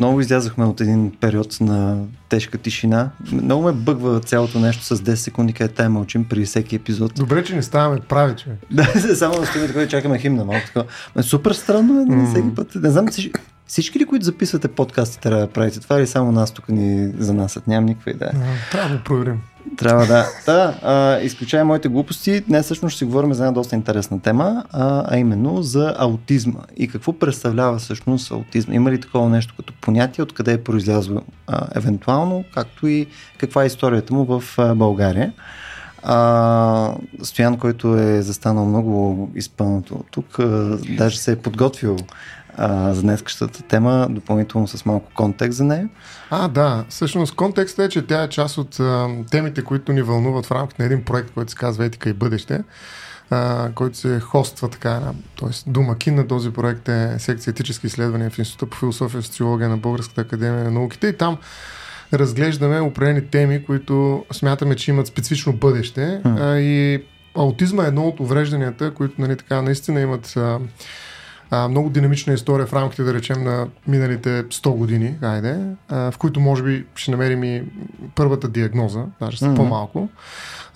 Отново излязохме от един период на тежка тишина. Много ме бъгва цялото нещо с 10 секунди, където тая мълчим при всеки епизод. Добре, че не ставаме прави, че. да, само да стоим така чакаме химна малко така. Ме, супер странно е, mm. всеки път. Не знам, всички, всички ли, които записвате подкасти, трябва да правите това или само нас тук ни занасят? Нямам никаква идея. трябва да проверим. Трябва да. Да, а, изключая моите глупости, днес всъщност ще си говорим за една доста интересна тема, а, а именно за аутизма. И какво представлява всъщност аутизма? Има ли такова нещо като понятие, откъде е произлязло евентуално, както и каква е историята му в а, България? А, Стоян, който е застанал много изпълнато тук, а, даже се е подготвил а, за днескащата тема, допълнително с малко контекст за нея. А, да. Всъщност контекстът е, че тя е част от а, темите, които ни вълнуват в рамките на един проект, който се казва Етика и бъдеще, а, който се хоства така, т.е. домакин на този проект е секция етически изследвания в Института по философия и социология на Българската академия на науките и там разглеждаме определени теми, които смятаме, че имат специфично бъдеще а, и аутизма е едно от уврежданията, които нали, така, наистина имат а, а, много динамична история в рамките, да речем, на миналите 100 години, айде, а, в които може би ще намерим и първата диагноза, даже са mm-hmm. по-малко.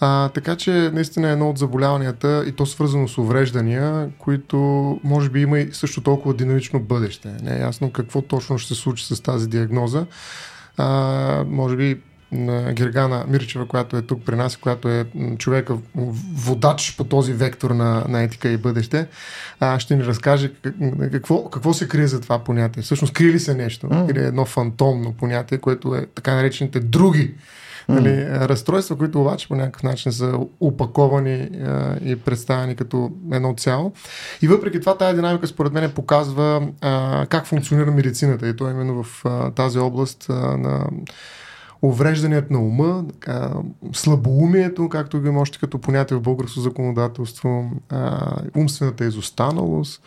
А, така че наистина е едно от заболяванията и то свързано с увреждания, които може би има и също толкова динамично бъдеще. Не е ясно какво точно ще се случи с тази диагноза. А, може би на Гергана Мирчева, която е тук при нас, която е човека водач по този вектор на, на етика и бъдеще, а, ще ни разкаже какво, какво се крие за това понятие. Всъщност крие ли се нещо? Mm. Или е едно фантомно понятие, което е така наречените други Mm. Нали, разстройства, които обаче по някакъв начин са опаковани а, и представени като едно цяло. И въпреки това тази динамика според мен показва а, как функционира медицината и то именно в а, тази област а, на увреждането на ума, така, слабоумието, както ги можете като понятие в българско законодателство, а, умствената изостаналост,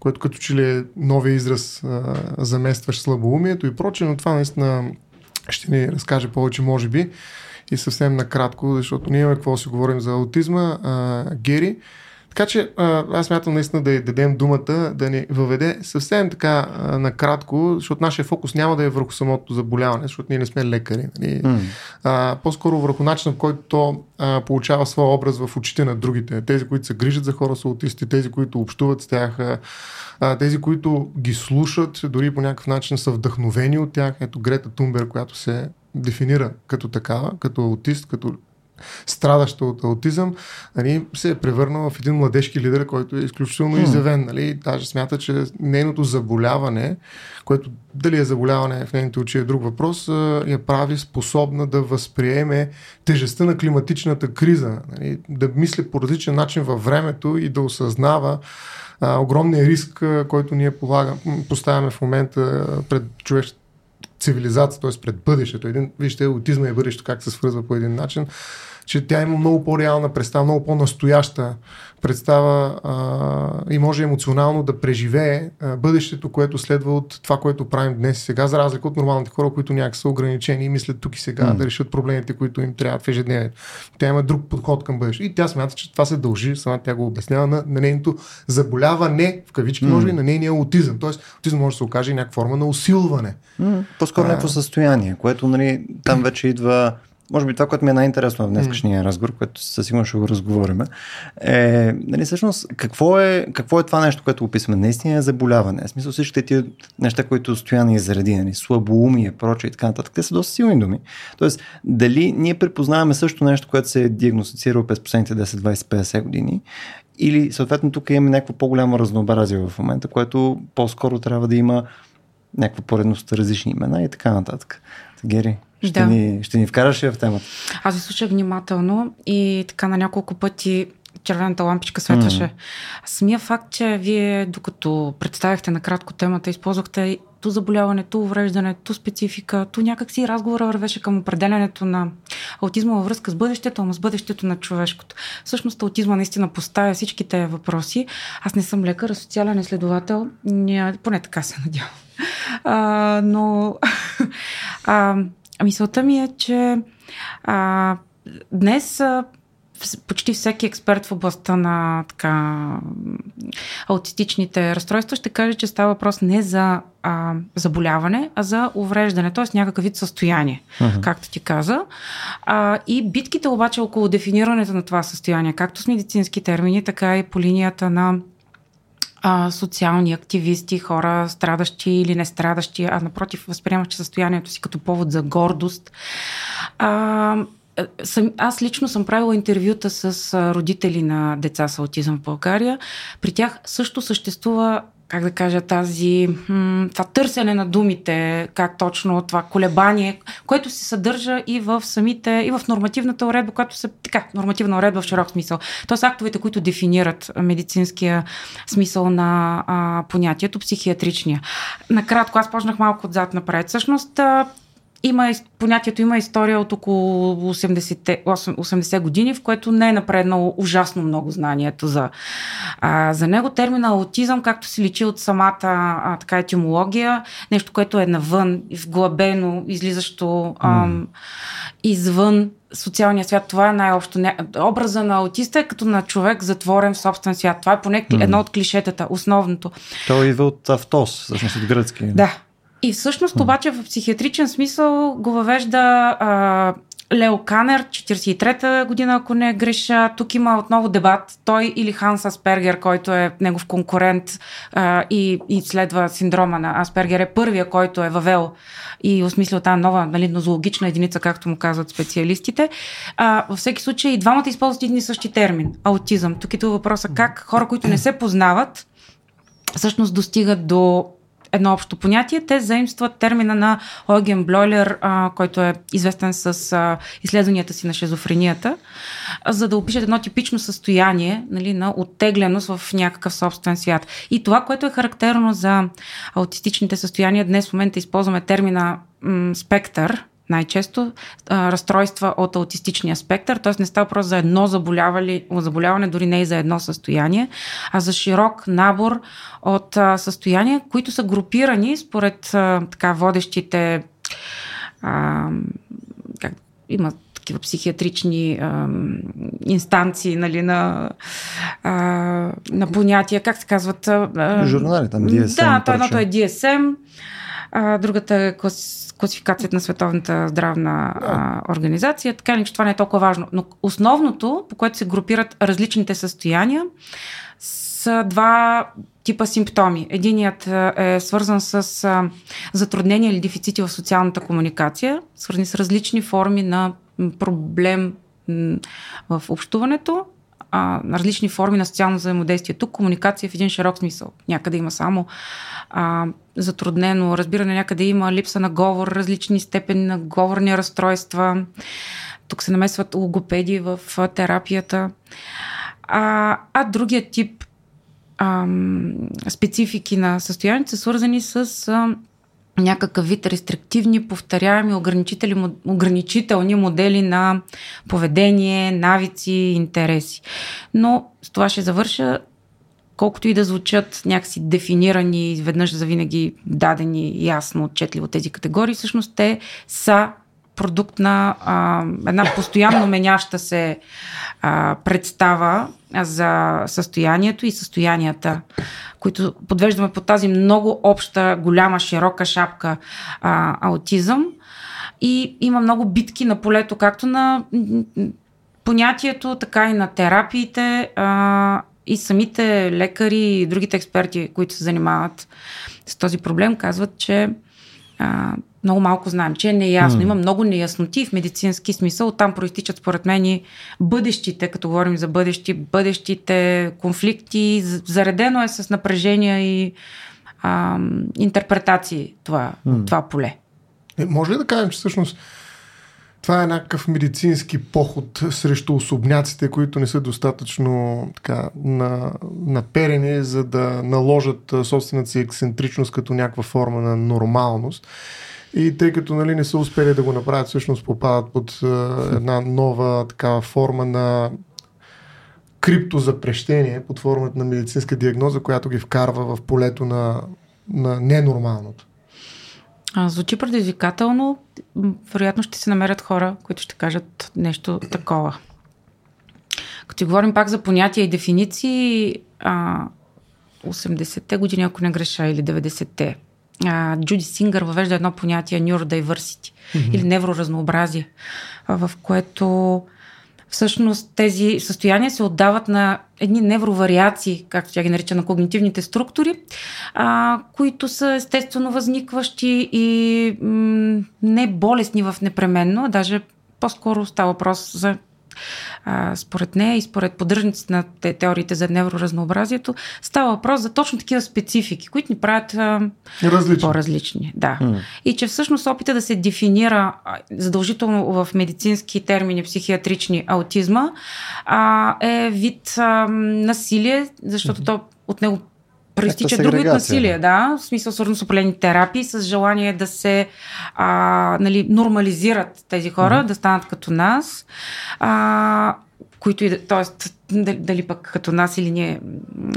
което като че ли е новия израз а, заместващ слабоумието и прочее, но това наистина ще ни разкаже повече, може би, и съвсем накратко, защото ние имаме какво си говорим за аутизма. А, Гери, така че аз мятам наистина да й дадем думата да ни въведе съвсем така накратко, защото нашия фокус няма да е върху самото заболяване, защото ние не сме лекари. Нали? Mm. А, по-скоро върху начина, в който то а, получава своя образ в очите на другите. Тези, които се грижат за хора с аутисти, тези, които общуват с тях, а, тези, които ги слушат, дори по някакъв начин са вдъхновени от тях. Ето Грета Тумбер, която се дефинира като такава, като аутист, като страдаща от аутизъм, нали, се е превърнала в един младежки лидер, който е изключително hmm. изявен. Нали, даже смята, че нейното заболяване, което дали е заболяване в нейните очи е друг въпрос, я прави способна да възприеме тежестта на климатичната криза, нали, да мисли по различен начин във времето и да осъзнава а, огромния риск, който ние полагам, поставяме в момента пред човешката цивилизация, т.е. пред бъдещето. Един, вижте, аутизма и бъдещето как се свързва по един начин че тя има много по-реална представа, много по-настояща представа а, и може емоционално да преживее а, бъдещето, което следва от това, което правим днес и сега, за разлика от нормалните хора, които някак са ограничени и мислят тук и сега mm. да решат проблемите, които им трябват в ежедневието. Тя има друг подход към бъдещето. И тя смята, че това се дължи, сама тя го обяснява, на, на нейното заболяване, в кавички, mm. може би, на нейния аутизъм. Тоест, аутизъм може да се окаже и някаква форма на усилване. Mm. По-скоро някакво състояние, което нали, там вече идва може би това, което ми е най-интересно в днескашния mm. разговор, което със сигурност ще го разговорим, е, нали, всъщност, какво е, какво е това нещо, което описваме? Наистина е заболяване. В смисъл всичките тия неща, които стояни изреди, нали, слабоумие, проче и така нататък, те са доста силни думи. Тоест, дали ние препознаваме също нещо, което се е диагностицирало през последните 10, 20, 50 години, или съответно тук имаме някакво по-голямо разнообразие в момента, което по-скоро трябва да има някаква поредност различни имена и така нататък. Гери, ще, да. ни, ще ни вкараш в темата. Аз ви слушах внимателно и така на няколко пъти червената лампичка светваше. Mm-hmm. Самия факт, че вие, докато представяхте накратко темата, използвахте ту заболяване, ту увреждане, ту специфика, ту някакси разговора вървеше към определенето на аутизма във връзка с бъдещето, ама с бъдещето на човешкото. Всъщност аутизма наистина поставя всичките въпроси. Аз не съм лекар, а социален изследовател, поне така се надявам. А, но а, мисълта ми е, че а, днес а, почти всеки експерт в областта на така, аутистичните разстройства ще каже, че става въпрос не за а, заболяване, а за увреждане, т.е. някакъв вид състояние, uh-huh. както ти каза. А, и битките обаче около дефинирането на това състояние, както с медицински термини, така и по линията на а, социални активисти, хора страдащи или не страдащи, а напротив възприемащи състоянието си като повод за гордост. А, съм, аз лично съм правила интервюта с родители на деца с аутизъм в България. При тях също съществува как да кажа, тази, това търсене на думите, как точно това колебание, което се съдържа и в самите, и в нормативната уредба, която се, така, нормативна уредба в широк смисъл. Тоест актовете, които дефинират медицинския смисъл на а, понятието, психиатричния. Накратко, аз почнах малко отзад напред. Всъщност, има, понятието има история от около 80, 80 години, в което не е напреднало ужасно много знанието за, а, за него. Термина аутизъм, както се личи от самата а, така етимология, нещо, което е навън, вглъбено, излизащо ам, извън социалния свят. Това е най-общо. Образа на аутиста е като на човек затворен в собствен свят. Това е поне mm. едно от клишетата, основното. Той идва от автос, всъщност от гръцки. Да, и всъщност обаче в психиатричен смисъл го въвежда а, Лео Канер, 43-та година, ако не греша. Тук има отново дебат. Той или Ханс Аспергер, който е негов конкурент а, и, и следва синдрома на Аспергер, е първия, който е въвел и осмислил тази нова нали, нозологична единица, както му казват специалистите. А, във всеки случай и двамата използват един и същи термин – аутизъм. Тук е това въпроса как хора, които не се познават, всъщност достигат до едно общо понятие. Те заимстват термина на Ойген Блойлер, а, който е известен с а, изследванията си на шизофренията, а, за да опишат едно типично състояние нали, на оттегленост в някакъв собствен свят. И това, което е характерно за аутистичните състояния, днес в момента използваме термина м- спектър, най-често а, разстройства от аутистичния спектър, т.е. не става просто за едно заболяване, дори не и за едно състояние, а за широк набор от а, състояния, които са групирани според а, така водещите а, как, има такива психиатрични а, инстанции нали, на, а, на понятия, как се казват? А, Журнали там, DSM. Да, то едното е DSM, а, другата е клас, класификацията на Световната здравна а, организация. Така ли, че това не е толкова важно. Но основното, по което се групират различните състояния, са два типа симптоми. Единият е свързан с затруднения или дефицити в социалната комуникация, свързани с различни форми на проблем в общуването, а, различни форми на социално взаимодействие. Тук комуникация е в един широк смисъл. Някъде има само а, затруднено разбиране, някъде има липса на говор, различни степени на говорни разстройства. Тук се намесват логопеди в терапията. А, а другия тип а, специфики на състоянието са свързани с а, някакъв вид рестриктивни, повторяеми, ограничителни модели на поведение, навици, интереси. Но с това ще завърша колкото и да звучат някакси дефинирани, изведнъж за винаги дадени ясно, отчетливо тези категории, всъщност те са продукт на а, една постоянно меняща се а, представа за състоянието и състоянията, които подвеждаме по тази много обща, голяма, широка шапка а, аутизъм. И има много битки на полето, както на понятието, така и на терапиите. А, и самите лекари и другите експерти, които се занимават с този проблем, казват, че а, много малко знаем, че е неясно. Mm. Има много неясноти в медицински смисъл. Оттам проистичат, според мен, и бъдещите, като говорим за бъдещи, бъдещите конфликти. Заредено е с напрежения и а, интерпретации това, mm. това поле. Е, може ли да кажем, че всъщност това е някакъв медицински поход срещу особняците, които не са достатъчно така, на, наперени, за да наложат собствената си ексцентричност като някаква форма на нормалност. И тъй като нали, не са успели да го направят, всъщност попадат под е, една нова такава форма на криптозапрещение под формата на медицинска диагноза, която ги вкарва в полето на, на ненормалното. А, звучи предизвикателно. Вероятно ще се намерят хора, които ще кажат нещо такова. Като говорим пак за понятия и дефиниции, а, 80-те години, ако не греша, или 90-те, а, Джуди Сингър въвежда едно понятие neurodiversity mm-hmm. или невроразнообразие, в което всъщност тези състояния се отдават на едни невровариации, както тя ги нарича, на когнитивните структури, а, които са естествено възникващи и м- не болесни в непременно, а даже по-скоро става въпрос за а, според нея и според поддръжниците на те, теориите за невроразнообразието, става въпрос за точно такива специфики, които ни правят а, Различни. по-различни. Да. Mm. И че всъщност опита да се дефинира задължително в медицински термини психиатрични аутизма а, е вид а, насилие, защото mm-hmm. то от него проистича друг вид насилие, да, в смисъл свързано с определени терапии, с желание да се а, нали, нормализират тези хора, mm-hmm. да станат като нас, а, които и т.е. Дали, дали пък като нас или ние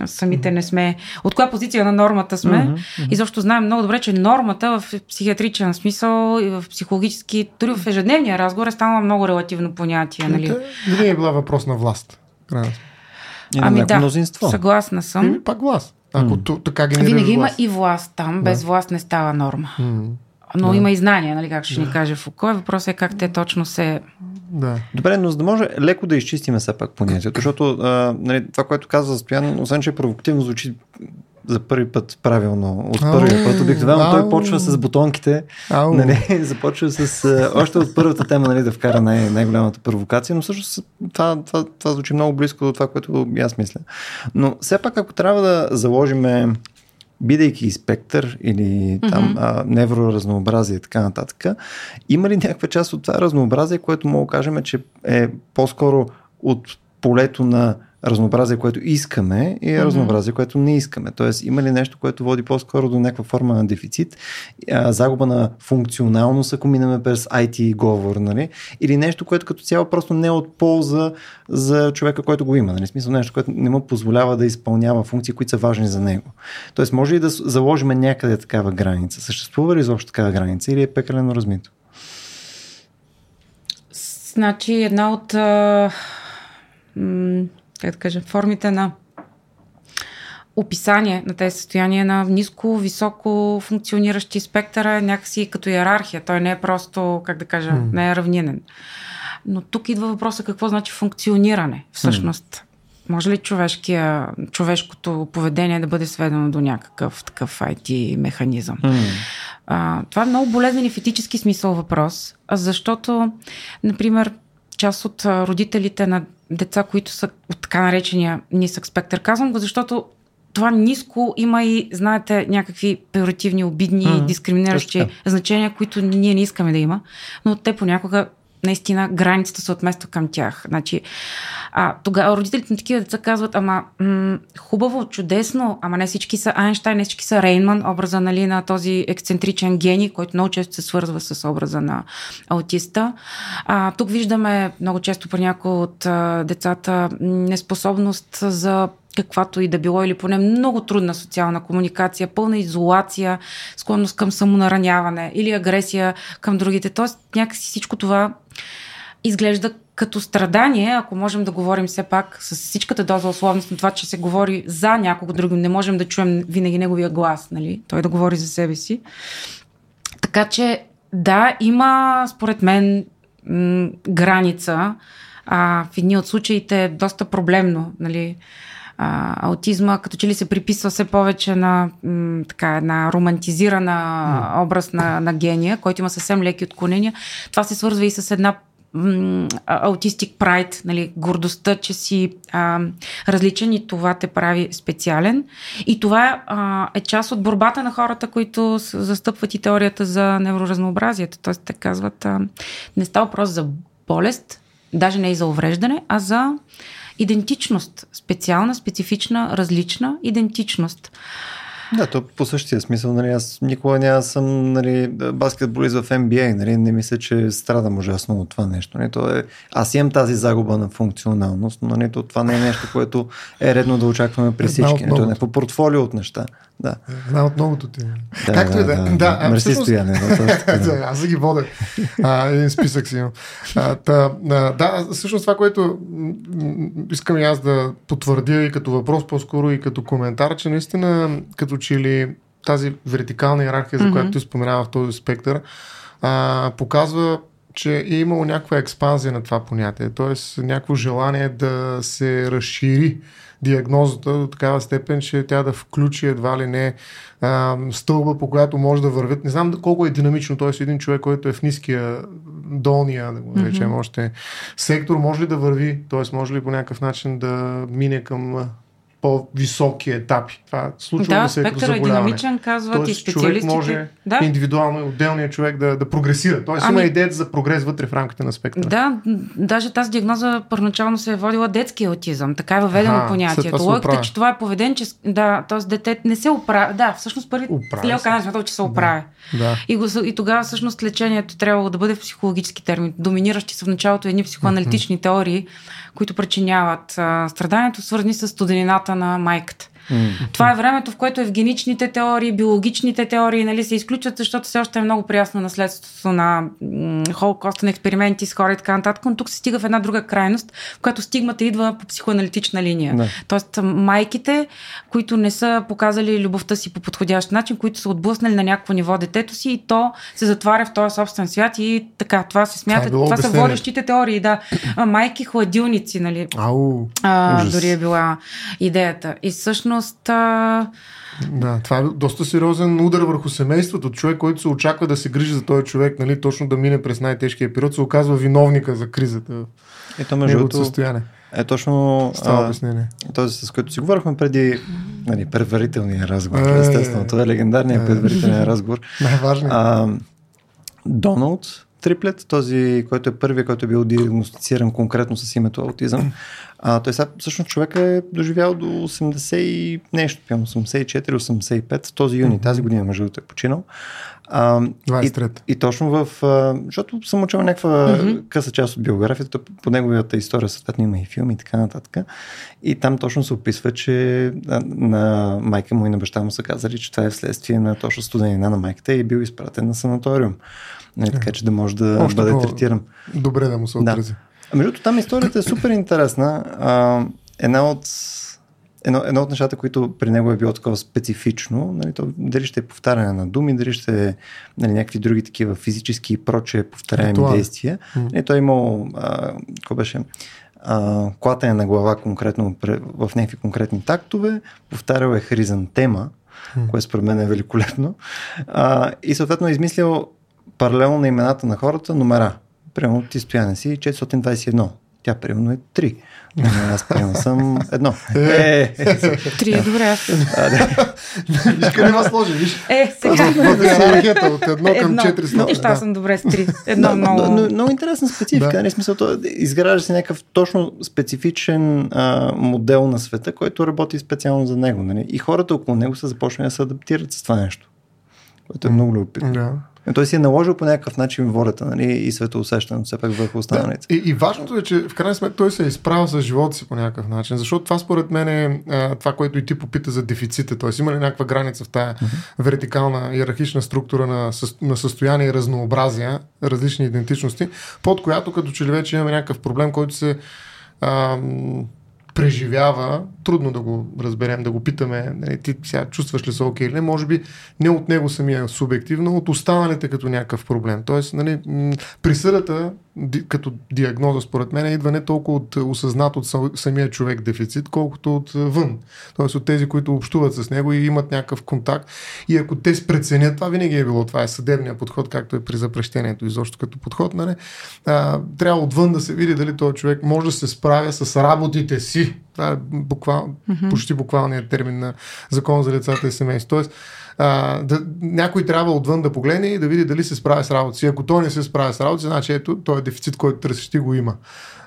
самите не сме, от коя позиция на нормата сме. Mm-hmm. И защо знаем много добре, че нормата в психиатричен смисъл и в психологически, дори в ежедневния разговор е станала много релативно понятие. Нали? Не е била въпрос на власт. Ами да, мнозинство. съгласна съм. Или пак власт. Ако mm. така генерира Винаги власт. има и власт там, без да. власт не става норма. Mm. Но да. има и знания, нали, как ще да. ни каже Фуко. Въпросът е как те точно се... Да. Добре, но за да може леко да изчистиме все пак понятието, защото а, нали, това, което казва Стоян, освен че е провокативно звучи за първи път правилно. От първия път обикновено той почва с бутонките. Нали, започва с още от първата тема нали, да вкара най- най-голямата провокация, но всъщност това, това, това звучи много близко до това, което аз мисля. Но все пак, ако трябва да заложиме бидейки спектър или там mm-hmm. а, невроразнообразие и така нататък, има ли някаква част от това разнообразие, което мога да кажем, че е по-скоро от полето на разнообразие, което искаме и mm-hmm. разнообразие, което не искаме. Тоест, има ли нещо, което води по-скоро до някаква форма на дефицит, а, загуба на функционалност, ако минаме през IT говор, нали? Или нещо, което като цяло просто не е от полза за човека, който го има. Нали? Смисъл нещо, което не му позволява да изпълнява функции, които са важни за него. Тоест, може ли да заложим някъде такава граница? Съществува ли изобщо такава граница или е пекалено размито? Значи, една от а, как да кажа, формите на описание на тези състояния на ниско, високо функциониращи спектъра е някакси като иерархия. Той не е просто, как да кажа, mm. не е равнинен. Но тук идва въпроса какво значи функциониране всъщност. Mm. Може ли човешкия, човешкото поведение да бъде сведено до някакъв такъв IT механизъм? Mm. А, това е много болезнен и в етически смисъл въпрос, защото, например, част от родителите на деца, които са от така наречения нисък спектър. Казвам го, защото това ниско има и, знаете, някакви пеоративни, обидни, mm-hmm. дискриминиращи значения, които ние не искаме да има, но те понякога наистина границата се отмества към тях. Значи, а, тогава родителите на такива деца казват, ама м- хубаво, чудесно, ама не всички са Айнштайн, не всички са Рейнман, образа нали, на този ексцентричен гений, който много често се свързва с образа на аутиста. А, тук виждаме много често при някои от а, децата неспособност за каквато и да било, или поне много трудна социална комуникация, пълна изолация, склонност към самонараняване или агресия към другите. Тоест, някакси всичко това изглежда като страдание, ако можем да говорим все пак с всичката доза условност на това, че се говори за някого друго, не можем да чуем винаги неговия глас, нали? той да говори за себе си. Така че, да, има, според мен, м- граница. А, в едни от случаите е доста проблемно, нали? А, аутизма като че ли се приписва все повече на м, така, една романтизирана mm. образ на, на гения, който има съвсем леки отклонения. Това се свързва и с една аутистик прайд, нали, гордостта, че си а, различен и това те прави специален. И това а, е част от борбата на хората, които застъпват и теорията за невроразнообразието. Тоест те казват, а, не става въпрос за болест, даже не и за увреждане, а за идентичност. Специална, специфична, различна идентичност. Да, то по същия смисъл, нали, аз никога няма съм нали, баскетболист в NBA, нали, не мисля, че страдам ужасно от това нещо. Нали, то е, аз имам тази загуба на функционалност, но нали, то, това не е нещо, което е редно да очакваме при всички. Нали, то е някакво портфолио от неща. Да. Една от многото ти. Да, Както да, и да. да, да, да. Мерси всъщност- стояне. Да, да. Аз да ги водя. А, един списък си имам. А, та, а, да, всъщност това, което искам и аз да потвърдя и като въпрос, по-скоро и като коментар, че наистина като че ли тази вертикална иерархия, за Мгм. която ти споменава в този спектър, а, показва че е имало някаква експанзия на това понятие, т.е. някакво желание да се разшири диагнозата до такава степен, че тя да включи едва ли не а, стълба, по която може да вървят. Не знам колко е динамично, т.е. един човек, който е в ниския, долния, да го наречем mm-hmm. още, сектор, може ли да върви, т.е. може ли по някакъв начин да мине към по-високи етапи. Това случва Да, се като е заболяване. динамичен, казват и Тоест, човек специалистите. може Да. индивидуално и отделният човек да, да прогресира. Тоест Ами- има идеята за прогрес вътре в рамките на спектъра. Да, даже тази диагноза първоначално се е водила детски аутизъм. Така е въведено Аха, понятието. Логиката е, че това е поведенческо. Да, т.е. дете не се оправя. Да, всъщност първи Лео смятал, че се оправя. Да. И, го, и тогава всъщност лечението трябвало да бъде в психологически термин. Доминиращи са в началото едни психоаналитични теории, които причиняват а, страданието, свързани с студенината на майката. Това е времето, в което евгеничните теории, биологичните теории нали, се изключват, защото все още е много приясно наследството на на експерименти с хора и така нататък. Но тук се стига в една друга крайност, в която стигмата идва по психоаналитична линия. Да. Тоест майките, които не са показали любовта си по подходящ начин, които са отблъснали на някакво ниво детето си и то се затваря в този собствен свят и така, това се смята. Това е Това, са водещите теории, да. Майки хладилници, нали? Ау. А, Ужас. дори е била идеята. И всъщност а, Да, това е доста сериозен удар върху семейството. Човек, който се очаква да се грижи за този човек, нали, точно да мине през най-тежкия период, се оказва виновника за кризата. Ето, между другото, състояние. е точно С това а, обяснение. този, с който си говорихме преди нали, предварителния разговор. Е, Естествено, това е легендарният е. предварителен разговор. Най-важният. Доналд Триплет, този, който е първият, който е бил диагностициран конкретно с името аутизъм. А, той сега, всъщност човек е доживял до 80 и нещо, пием 84-85, този юни, тази година между другото е починал. А, и, 23. и точно в... А, защото съм учил някаква mm-hmm. къса част от биографията, по неговата история съответно има и филми и така нататък. И там точно се описва, че на майка му и на баща му са казали, че това е вследствие на точно студенина на майката и е бил изпратен на санаториум. Не, така че да може да Още бъде по- третиран. Добре да му се Да. отрази. А между другото, там историята е супер интересна. А, една от едно, едно от нещата, които при него е било такова специфично, нали, то, дали ще е повтаряне на думи, дали ще е нали, някакви други такива физически и проче повторяеми Ритуали. действия. Нали, той е имал, а, какво беше, а, клатене на глава конкретно в някакви конкретни тактове, повтарял е хризантема, което според мен е великолепно, а, и съответно е измислил паралелно на имената на хората номера. Примерно ти стояне си 421. Тя примерно е 3. Нали, Аз примерно съм едно. Е, е, три е добре. Аз... Виж къде ма сложи, виж. Е, сега. От едно към Едно. 400. Нищо, аз Да. съм добре с три. Едно но, много... но, но, много интересна специфика. Да. смисъл, изгражда се някакъв точно специфичен модел на света, който работи специално за него. Нали? И хората около него са започнали да се адаптират с това нещо. Което е много любопитно. Да. Той си е наложил по някакъв начин волята нали? и светоусещането все пак върху останалите. И, и важното е, че в крайна сметка той се е изправил с живота си по някакъв начин, защото това според мен е а, това, което и ти попита за дефицита. Т.е. има ли някаква граница в тая вертикална иерархична структура на, на състояние и разнообразия, различни идентичности, под която като че ли вече имаме някакъв проблем, който се ам, преживява, трудно да го разберем, да го питаме, нали, ти сега чувстваш ли се окей или не, може би не от него самия субективно, от останалите като някакъв проблем. Тоест, нали, присъдата като диагноза, според мен, идва не толкова от е, осъзнат от са- самия човек дефицит, колкото от е, вън. Тоест от тези, които общуват с него и имат някакъв контакт. И ако те преценят, това винаги е било, това е съдебният подход, както е при запрещението, изобщо като подход, нали? а, трябва отвън да се види дали този човек може да се справя с работите си. Това е буквал, mm-hmm. почти буквалният термин на Закон за децата и семейство. Тоест, а, да, някой трябва отвън да погледне и да види дали се справя с работа си. Ако той не се справя с работа си, значи ето, той е дефицит, който търсиш, ти го има.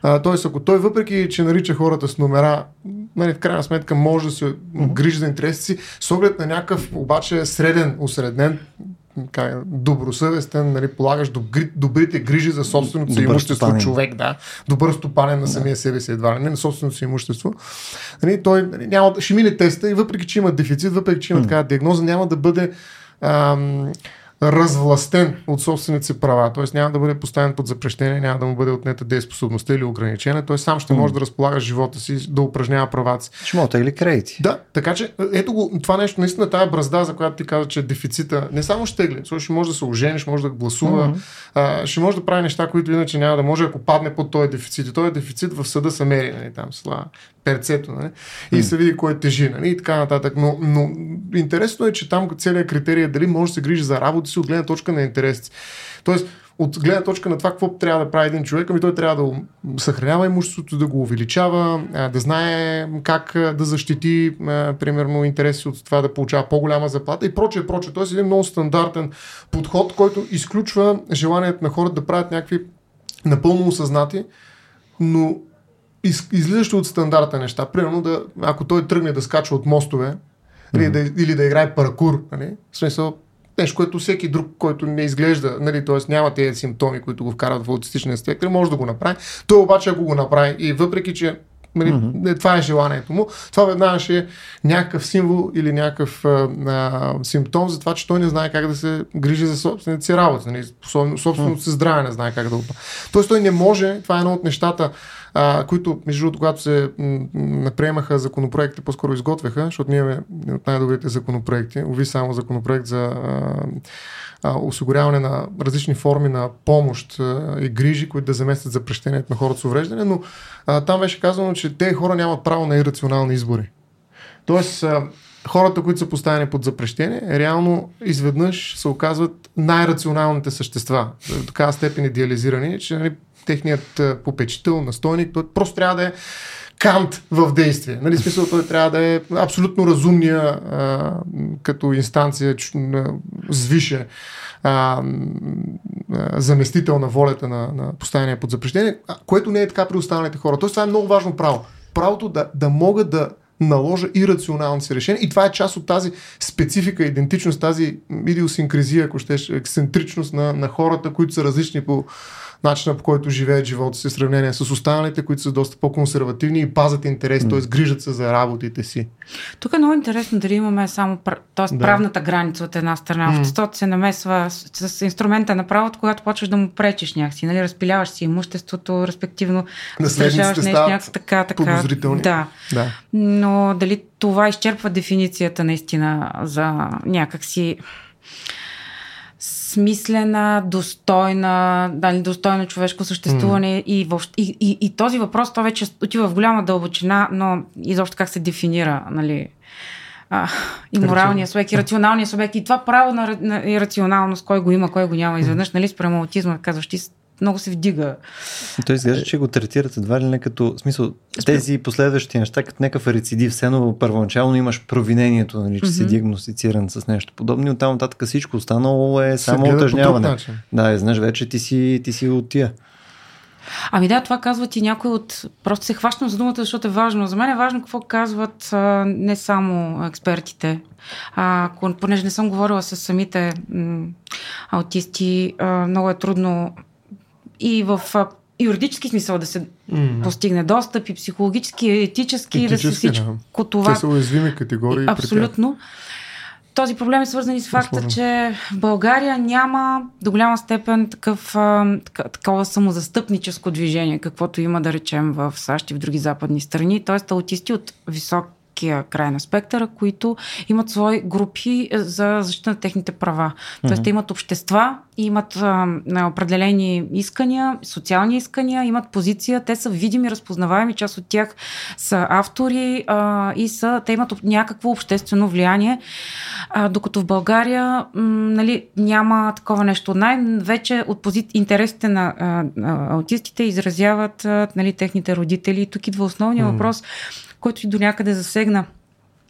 А, тоест, ако той, въпреки че нарича хората с номера, нали, в крайна сметка може да се грижи за интересите си, с оглед на някакъв обаче среден, усреднен как, добросъвестен, нали, полагаш добри, добрите грижи за собственото си имущество стопанин. човек, да, добър стопанен на самия да. себе си едва не на собственото си имущество. Нали, той нали, няма, ще мине теста и въпреки, че има дефицит, въпреки, че има такава диагноза, няма да бъде ам, развластен от собствените си права, т.е. няма да бъде поставен под запрещение, няма да му бъде отнета дееспособността или ограничена, той сам ще може да разполага живота си, да упражнява правата си. Може или кредити. Да, така че ето го, това нещо, наистина тая бразда, за която ти каза, че е дефицита, не само ще тегли, ще може да се ожениш, може да гласува, mm-hmm. а, ще може да прави неща, които иначе няма да може, ако падне под този дефицит. И този дефицит в съда са мери, нали, там, сла, перцето, нали? и се види кой е тежи, нали? и така нататък. Но, но интересно е, че там целият критерий е дали може да се грижи за работа си от гледна точка на интересите. Тоест, от гледна точка на това, какво трябва да прави един човек, ами той трябва да съхранява имуществото, да го увеличава, да знае как да защити, примерно, интереси от това да получава по-голяма заплата и прочее, прочее. Тоест, един много стандартен подход, който изключва желанието на хората да правят някакви напълно осъзнати, но из, излизащо от стандарта неща. Примерно, да, ако той тръгне да скача от мостове, mm-hmm. или, да, или да играе паркур, нали? в смисъл, нещо, което всеки друг, който не изглежда, нали, т.е. няма тези симптоми, които го вкарат в аутистичния спектър, може да го направи. Той обаче, ако го направи и въпреки, че Нали, mm-hmm. Това е желанието му. Това веднага ще е някакъв символ или някакъв а, а, симптом за това, че той не знае как да се грижи за собствените си работа. Нали, собственото си здраве не знае как да го Тоест той не може, това е едно от нещата, а, които, между другото, когато се наприемаха законопроекти, по-скоро изготвяха, защото ние имаме от най-добрите законопроекти, ови само законопроект за а, а, осигуряване на различни форми на помощ а, и грижи, които да заместят запрещението на хората с увреждане, но а, там беше казано, че те хора нямат право на ирационални избори. Тоест, а, хората, които са поставени под запрещение, реално изведнъж се оказват най-рационалните същества. До такава степен идеализирани, че нали, техният попечител, настойник, той просто трябва да е Кант в действие. Нали, смисъл, той трябва да е абсолютно разумния а, като инстанция звише а, а, заместител на волята на, на поставяния под запрещение, което не е така при останалите хора. Тоест това е много важно право. Правото да, да могат да наложа и рационални си решения. И това е част от тази специфика, идентичност, тази идиосинкризия, ако щеш, ексцентричност на, на хората, които са различни по начина по който живеят живота си в сравнение с останалите, които са доста по-консервативни и пазят интерес, mm. т.е. грижат се за работите си. Тук е много интересно дали имаме само т.е. Да. правната граница от една страна. Mm. Обществото се намесва с, с инструмента на правото, когато почваш да му пречиш някакси, нали? разпиляваш си имуществото, респективно държаваш нещо някакси така, така. Подозрителни. Да. да. Но дали това изчерпва дефиницията наистина за някакси смислена, достойна, дали, достойно човешко съществуване mm. и, въобще, и, и, и този въпрос, той вече отива в голяма дълбочина, но изобщо как се дефинира, нали, а, и моралния субект, и рационалния субект, и това право на, на ирационалност, кой го има, кой го няма изведнъж, нали, спрямо аутизма, казваш ти, много се вдига. Той изглежда, че го третират едва ли не като, в смисъл, тези последващи неща, като някакъв рецидив, все едно първоначално имаш провинението, нали, че mm-hmm. си диагностициран с нещо подобно, и оттам нататък всичко останало е само отъжняване. Да, знаеш, вече ти си, ти си от тия. Ами да, това казват и някои от... Просто се хващам за думата, защото е важно. За мен е важно какво казват а, не само експертите. А, понеже не съм говорила с самите м, аутисти, а, много е трудно и в юридически смисъл да се mm. постигне достъп и психологически, и етически, етически да се всичко да. това. Те са уязвими категории. Абсолютно. Този проблем е свързан и с факта, Безспорно. че в България няма до голяма степен такъв, такова самозастъпническо движение, каквото има да речем в САЩ и в други западни страни. Тоест аутисти от висок широкия край на спектъра, които имат свои групи е, за защита на техните права. Тоест, mm-hmm. те имат общества, имат а, определени искания, социални искания, имат позиция, те са видими, разпознаваеми, част от тях са автори а, и са, те имат някакво обществено влияние, а, докато в България м, нали, няма такова нещо. Най-вече от пози... интересите на, а, на аутистите изразяват а, нали, техните родители. И тук идва основния mm-hmm. въпрос който и до някъде засегна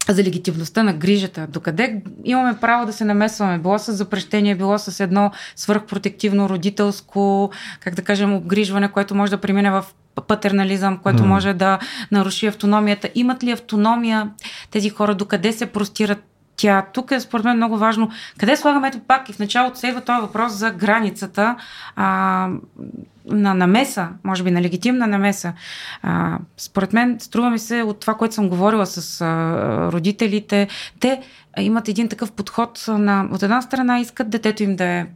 за легитимността на грижата. Докъде имаме право да се намесваме? Било с запрещение, било с едно свърхпротективно родителско, как да кажем, обгрижване, което може да премине в патернализъм, което mm. може да наруши автономията. Имат ли автономия тези хора? Докъде се простират тя тук е според мен много важно. Къде слагаме ето пак и в началото се идва този въпрос за границата а, на намеса, може би на легитимна намеса. А, според мен, струва ми се от това, което съм говорила с а, родителите, те имат един такъв подход на, от една страна искат детето им да е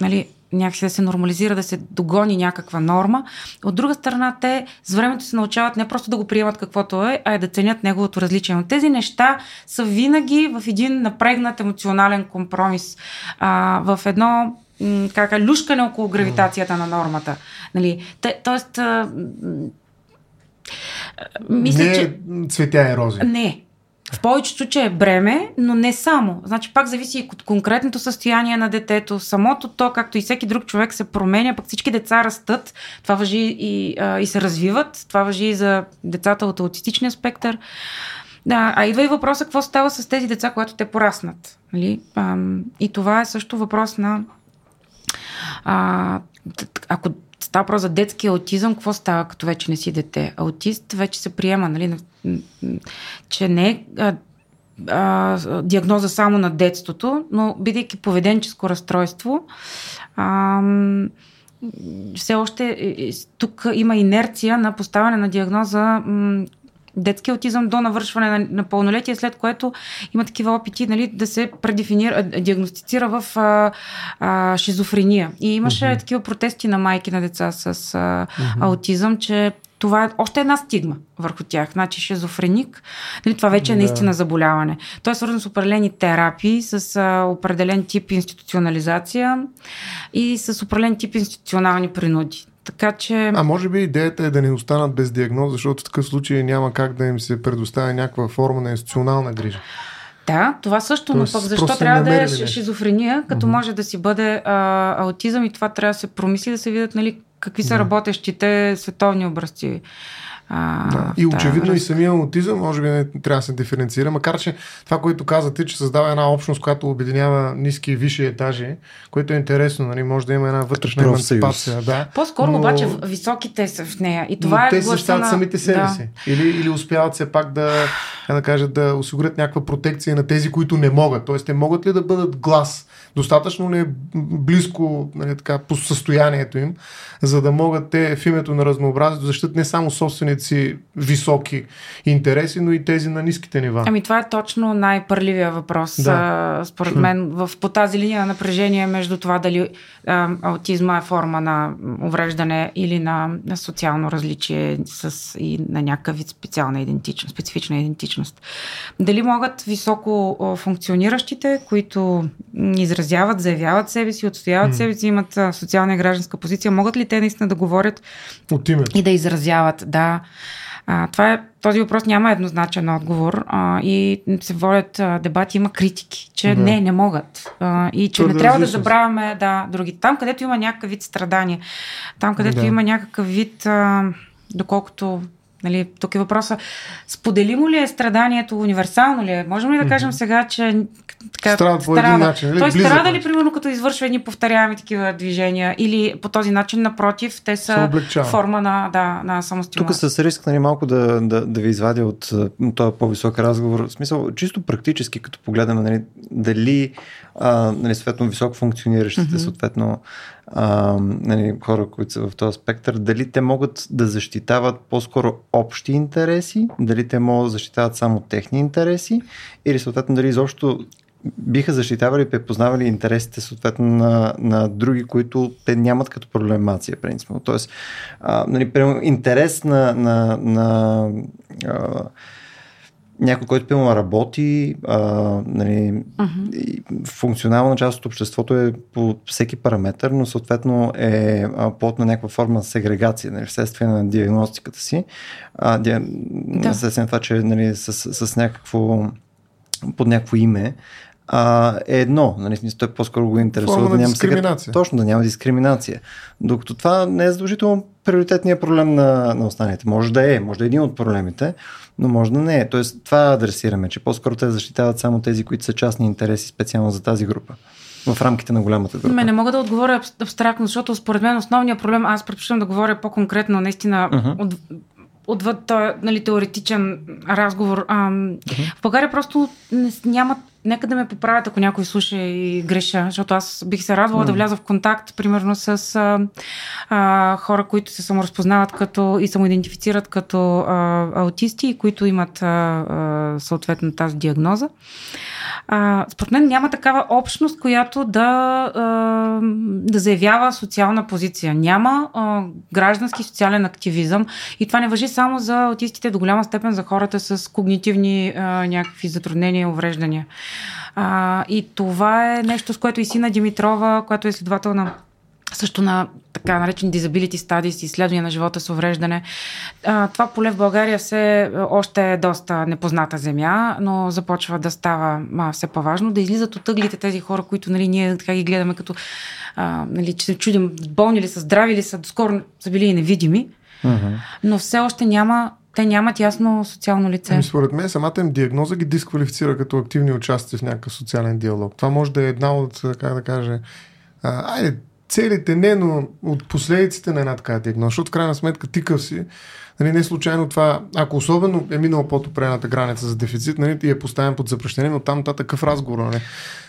нали, някакси да се нормализира, да се догони някаква норма. От друга страна, те с времето се научават не просто да го приемат каквото е, а и да ценят неговото различие. Но тези неща са винаги в един напрегнат емоционален компромис, а, в едно как люшкане около гравитацията на нормата. Нали? Те, тоест, а, мисля, не че... цветя и рози. Не, в повечето случаи е бреме, но не само. Значи пак зависи и от конкретното състояние на детето. Самото то, както и всеки друг човек, се променя, пък всички деца растат. Това въжи и, а, и се развиват. Това въжи и за децата от аутистичния спектър. Да, а идва и въпроса какво става с тези деца, когато те пораснат. Нали? А, и това е също въпрос на а, ако става просто за детски аутизъм, какво става, като вече не си дете? Аутист вече се приема, нали, че не е диагноза само на детството, но бидейки поведенческо разстройство, а, все още тук има инерция на поставяне на диагноза детски аутизъм до навършване на, на пълнолетие, след което има такива опити нали, да се предефинира, диагностицира в а, а, шизофрения. И имаше uh-huh. такива протести на майки на деца с а, uh-huh. аутизъм, че това е още една стигма върху тях. Значи шизофреник, нали, това вече е наистина заболяване. Той е свързан с определени терапии, с а, определен тип институционализация и с определен тип институционални принуди. Така че... А може би идеята е да не останат без диагноз, защото в такъв случай няма как да им се предоставя някаква форма на институционална грижа. Да, това също, Тоест, но пък защо трябва да е шизофрения, като mm-hmm. може да си бъде а, аутизъм и това трябва да се промисли, да се видят нали, какви са yeah. работещите световни образци а, да. И очевидно да, и самия аутизъм може би не трябва да се диференцира, макар че това, което казате, че създава една общност, която обединява ниски и висши етажи, което е интересно, нали? може да има една вътрешна емансипация. Да. По-скоро но... обаче високите са в нея. И това но е те защитават на... самите себе да. си. Или, или успяват все пак да, да кажат, да осигурят някаква протекция на тези, които не могат. Тоест, те могат ли да бъдат глас? Достатъчно ли е близко нали, така, по състоянието им, за да могат те в името на разнообразието да защитат не само собствените си високи интереси, но и тези на ниските нива. Ами това е точно най-пърливия въпрос. Да. според мен в, по тази линия на напрежение между това дали а, аутизма е форма на увреждане или на, на социално различие с, и на някакъв вид специална идентичност, специфична идентичност. Дали могат високо функциониращите, които изразяват, заявяват себе си, отстояват mm. себе си, имат социална и гражданска позиция, могат ли те наистина да говорят От името. и да изразяват? Да. А, това е, този въпрос няма еднозначен отговор а, и се водят а, дебати, има критики, че да. не, не могат. А, и че Твърде не трябва да забравяме да, други. Там, където има някакъв вид страдание, там, където да. има някакъв вид, а, доколкото Нали, тук е въпроса, споделимо ли е страданието, универсално ли е? Можем ли да кажем сега, че така, страда по един начин. Нали? Той страда ли, примерно, като извършва едни повторяеми такива движения? Или по този начин, напротив, те са форма на, да, на самостимулация? Тук с риск нали, малко да, да, да ви извадя от този по-висок разговор. В смисъл, чисто практически, като погледаме нали, дали а, нали, съответно високо функциониращите, mm-hmm. съответно а, нали, хора, които са в този спектър, дали те могат да защитават по-скоро общи интереси, дали те могат да защитават само техни интереси или съответно дали изобщо биха защитавали и препознавали интересите съответно на, на други, които те нямат като проблемация, принципно. Тоест, а, нали, интерес на, на, на а, някой, който пълно работи, а, нали, uh-huh. функционална част от обществото е по всеки параметр, но съответно е плод на някаква форма сегрегация, нали, вследствие на диагностиката си. А, ди... да. на това, че нали, с, с някакво под някакво име а, е едно. Нали, смисъл, той по-скоро го интересува Форма да няма дискриминация. Сега, точно, да няма дискриминация. Докато това не е задължително приоритетният проблем на, на останалите. Може да е, може да е един от проблемите, но може да не е. Тоест, това адресираме, че по-скоро те защитават само тези, които са частни интереси специално за тази група. В рамките на голямата група. Ме не мога да отговоря абс- абстрактно, защото според мен основният проблем, аз предпочитам да говоря по-конкретно, наистина Мгм. от, отвъд този нали, теоретичен разговор. Ам, В България просто не, с- няма, нека да ме поправят, ако някой слуша и греша, защото аз бих се радвала да вляза в контакт, примерно с а, а, хора, които се саморазпознават като и самоидентифицират като а, аутисти и които имат а, а, съответно тази диагноза. Според мен няма такава общност, която да, да заявява социална позиция. Няма граждански социален активизъм и това не въжи само за аутистите, до голяма степен за хората с когнитивни някакви затруднения и увреждания. И това е нещо, с което и Сина Димитрова, която е следовател на също на така наречен disability studies, изследвания на живота с увреждане. А, това поле в България все още е доста непозната земя, но започва да става а, все по-важно, да излизат от ъглите тези хора, които нали, ние така ги гледаме като, а, нали, че се чудим болни ли са, здрави ли са, доскоро са били и невидими, но все още няма, те нямат ясно социално лице. Ами, според мен самата им диагноза ги дисквалифицира като активни участия в някакъв социален диалог. Това може да е една от, как да кажа, а, айде, целите не, но от последиците на една такава диагноза, защото в крайна сметка тикав си, нали, не случайно това, ако особено е минал под определената граница за дефицит, нали, и е поставен под запрещение, но там нататък такъв разговор, нали.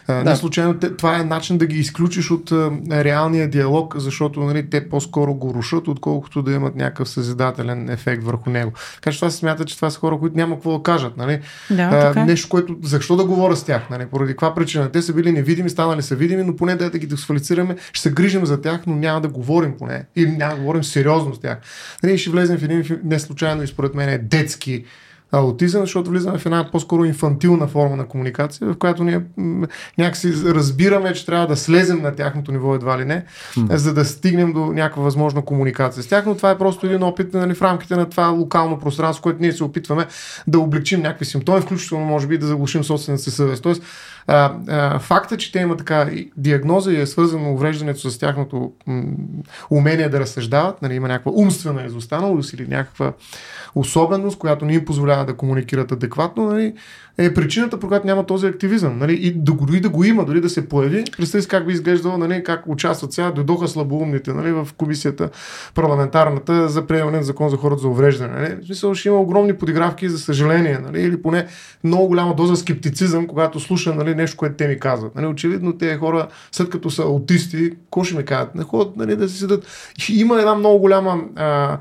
Да. Не случайно те, това е начин да ги изключиш от а, реалния диалог, защото нали, те по-скоро го рушат, отколкото да имат някакъв съзидателен ефект върху него. Така че това се смята, че това са хора, които няма какво да кажат. Нали? Да, а, така е. нещо, което. Защо да говоря с тях? Нали? Поради каква причина? Те са били невидими, станали са видими, но поне да, да ги дисквалицираме, ще се грижим за тях, но няма да говорим поне. Или няма да говорим сериозно с тях. Нали? Ще влезем в един не случайно и според мен е детски аутизъм, защото влизаме в една по-скоро инфантилна форма на комуникация, в която ние някакси разбираме, че трябва да слезем на тяхното ниво едва ли не, за да стигнем до някаква възможна комуникация с тях, но това е просто един опит нали, в рамките на това локално пространство, което ние се опитваме да облегчим някакви симптоми, включително може би да заглушим собствената си съвест. Тоест, а, а, факта, че те имат така диагноза и е свързано увреждането с тяхното м- умение да разсъждават, нали, има някаква умствена изостаналост или някаква особеност, която не им позволява да комуникират адекватно, нали, е причината, по която няма този активизъм. Нали, и да, дори да го има, дори да се появи, представи как би изглеждало, нали, как участват сега, дойдоха слабоумните нали, в комисията парламентарната за приемане на закон за хората за увреждане. Нали. В смисъл ще има огромни подигравки, за съжаление, нали, или поне много голяма доза скептицизъм, когато слуша нали, нещо, което те ми казват. Нали, очевидно тези хора, след като са аутисти, какво ще ми кажат? Не ходят нали, да си седат. Има една много голяма а,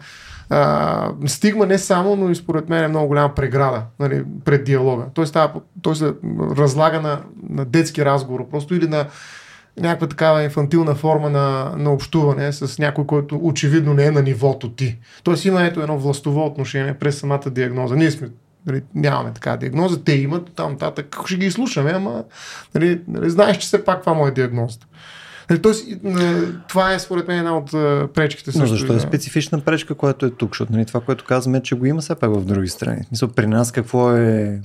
а, стигма не само, но и според мен е много голяма преграда нали, пред диалога. Той, става, той се разлага на, на детски разговор, просто или на някаква такава инфантилна форма на, на общуване с някой, който очевидно не е на нивото ти. Тоест има ето едно властово отношение през самата диагноза. Ние сме Нали, нямаме такава диагноза, те имат, там нататък ще ги изслушаме, ама нали, нали, знаеш, че все пак това му е диагнозата. Нали, тоест, това е според мен една от пречките Но също. защо и е на- специфична пречка, която е тук? Защото нали, това, което казваме, е, че го има все пак в други страни. В смисъл, при нас какво е...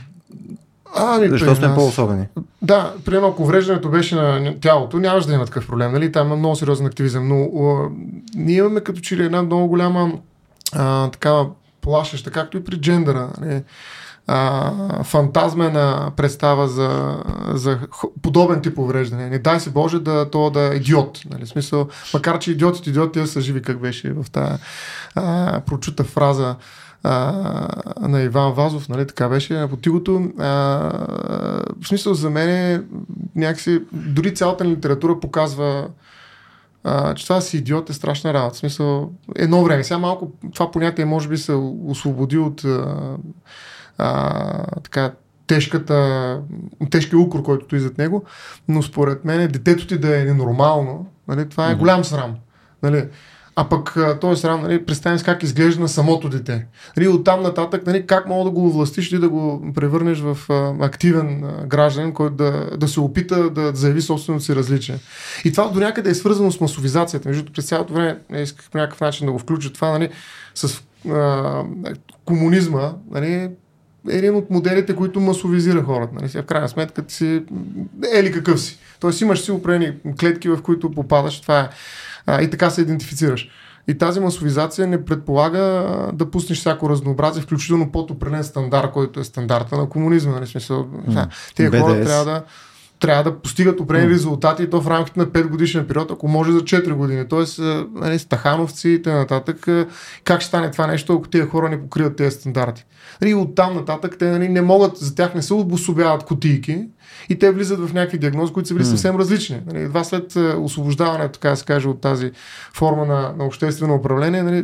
Ами, Защо сме по-особени? Да, примерно ако увреждането беше на тялото, нямаше да има такъв проблем, нали? Там има много сериозен активизъм, но а, ние имаме като че ли една много голяма а, такава плашеща, както и при джендъра, нали? А, фантазмена представа за, за подобен тип увреждане. Не дай се Боже да то да е идиот. Нали? Смисъл, макар че идиотите, идиоти са живи, как беше в тази прочута фраза а, на Иван Вазов, нали, така беше по тигото. А, в смисъл за мен е някакси, дори цялата литература показва а, че това си идиот е страшна работа. В смисъл, едно време. Сега малко това понятие може би се освободи от а, а, така, тежката, тежкия укор, който стои зад него, но според мен детето ти да е ненормално, нали, това е голям срам. Нали. А пък а, този срам, нали, представим си как изглежда на самото дете. Нали, оттам нататък, нали, как мога да го властиш и да го превърнеш в а, активен а, гражданин, който да, да се опита да заяви собственото си различие. И това до някъде е свързано с масовизацията. Между през цялото време е, исках по някакъв начин да го включа това, нали, с а, комунизма, нали, един от моделите, които масовизира хората. Нали? В крайна сметка ти си ели какъв си. Тоест имаш си определени клетки, в които попадаш. Това е. А, и така се идентифицираш. И тази масовизация не предполага да пуснеш всяко разнообразие, включително под определен стандарт, който е стандарта на комунизма. Нали? Смисъл, mm. Тези хора трябва да трябва да постигат определени резултати и то в рамките на 5 годишен период, ако може за 4 години. Тоест, нали, стахановци и т.н. Как ще стане това нещо, ако тези хора не покрият тези стандарти? Нали, от там нататък те нали, не могат, за тях не се обособяват кутийки и те влизат в някакви диагнози, които са били съвсем различни. Нали, едва след освобождаването, така да се каже, от тази форма на, на обществено управление, нали,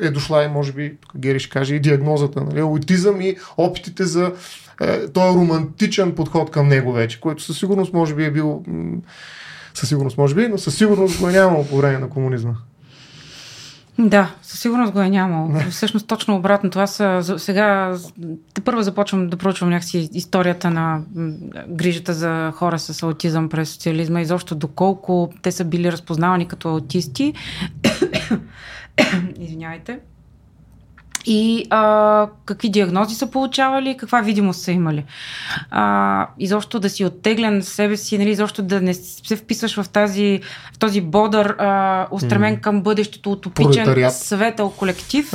е дошла и може би, Гери ще каже, и диагнозата, нали, аутизъм и опитите за е, той е романтичен подход към него вече, който със сигурност може би е бил със сигурност може би, но със сигурност го е нямало по време на комунизма. Да, със сигурност го е нямало. Всъщност точно обратно. Са сега те първо започвам да проучвам някакси историята на грижата за хора с аутизъм през социализма и защо доколко те са били разпознавани като аутисти. Извинявайте и а, какви диагнози са получавали, каква видимост са имали. А, изобщо да си оттеглен себе си, нали, изобщо да не се вписваш в, тази, в този бодър, а, устремен mm. към бъдещето, утопичен, светъл колектив,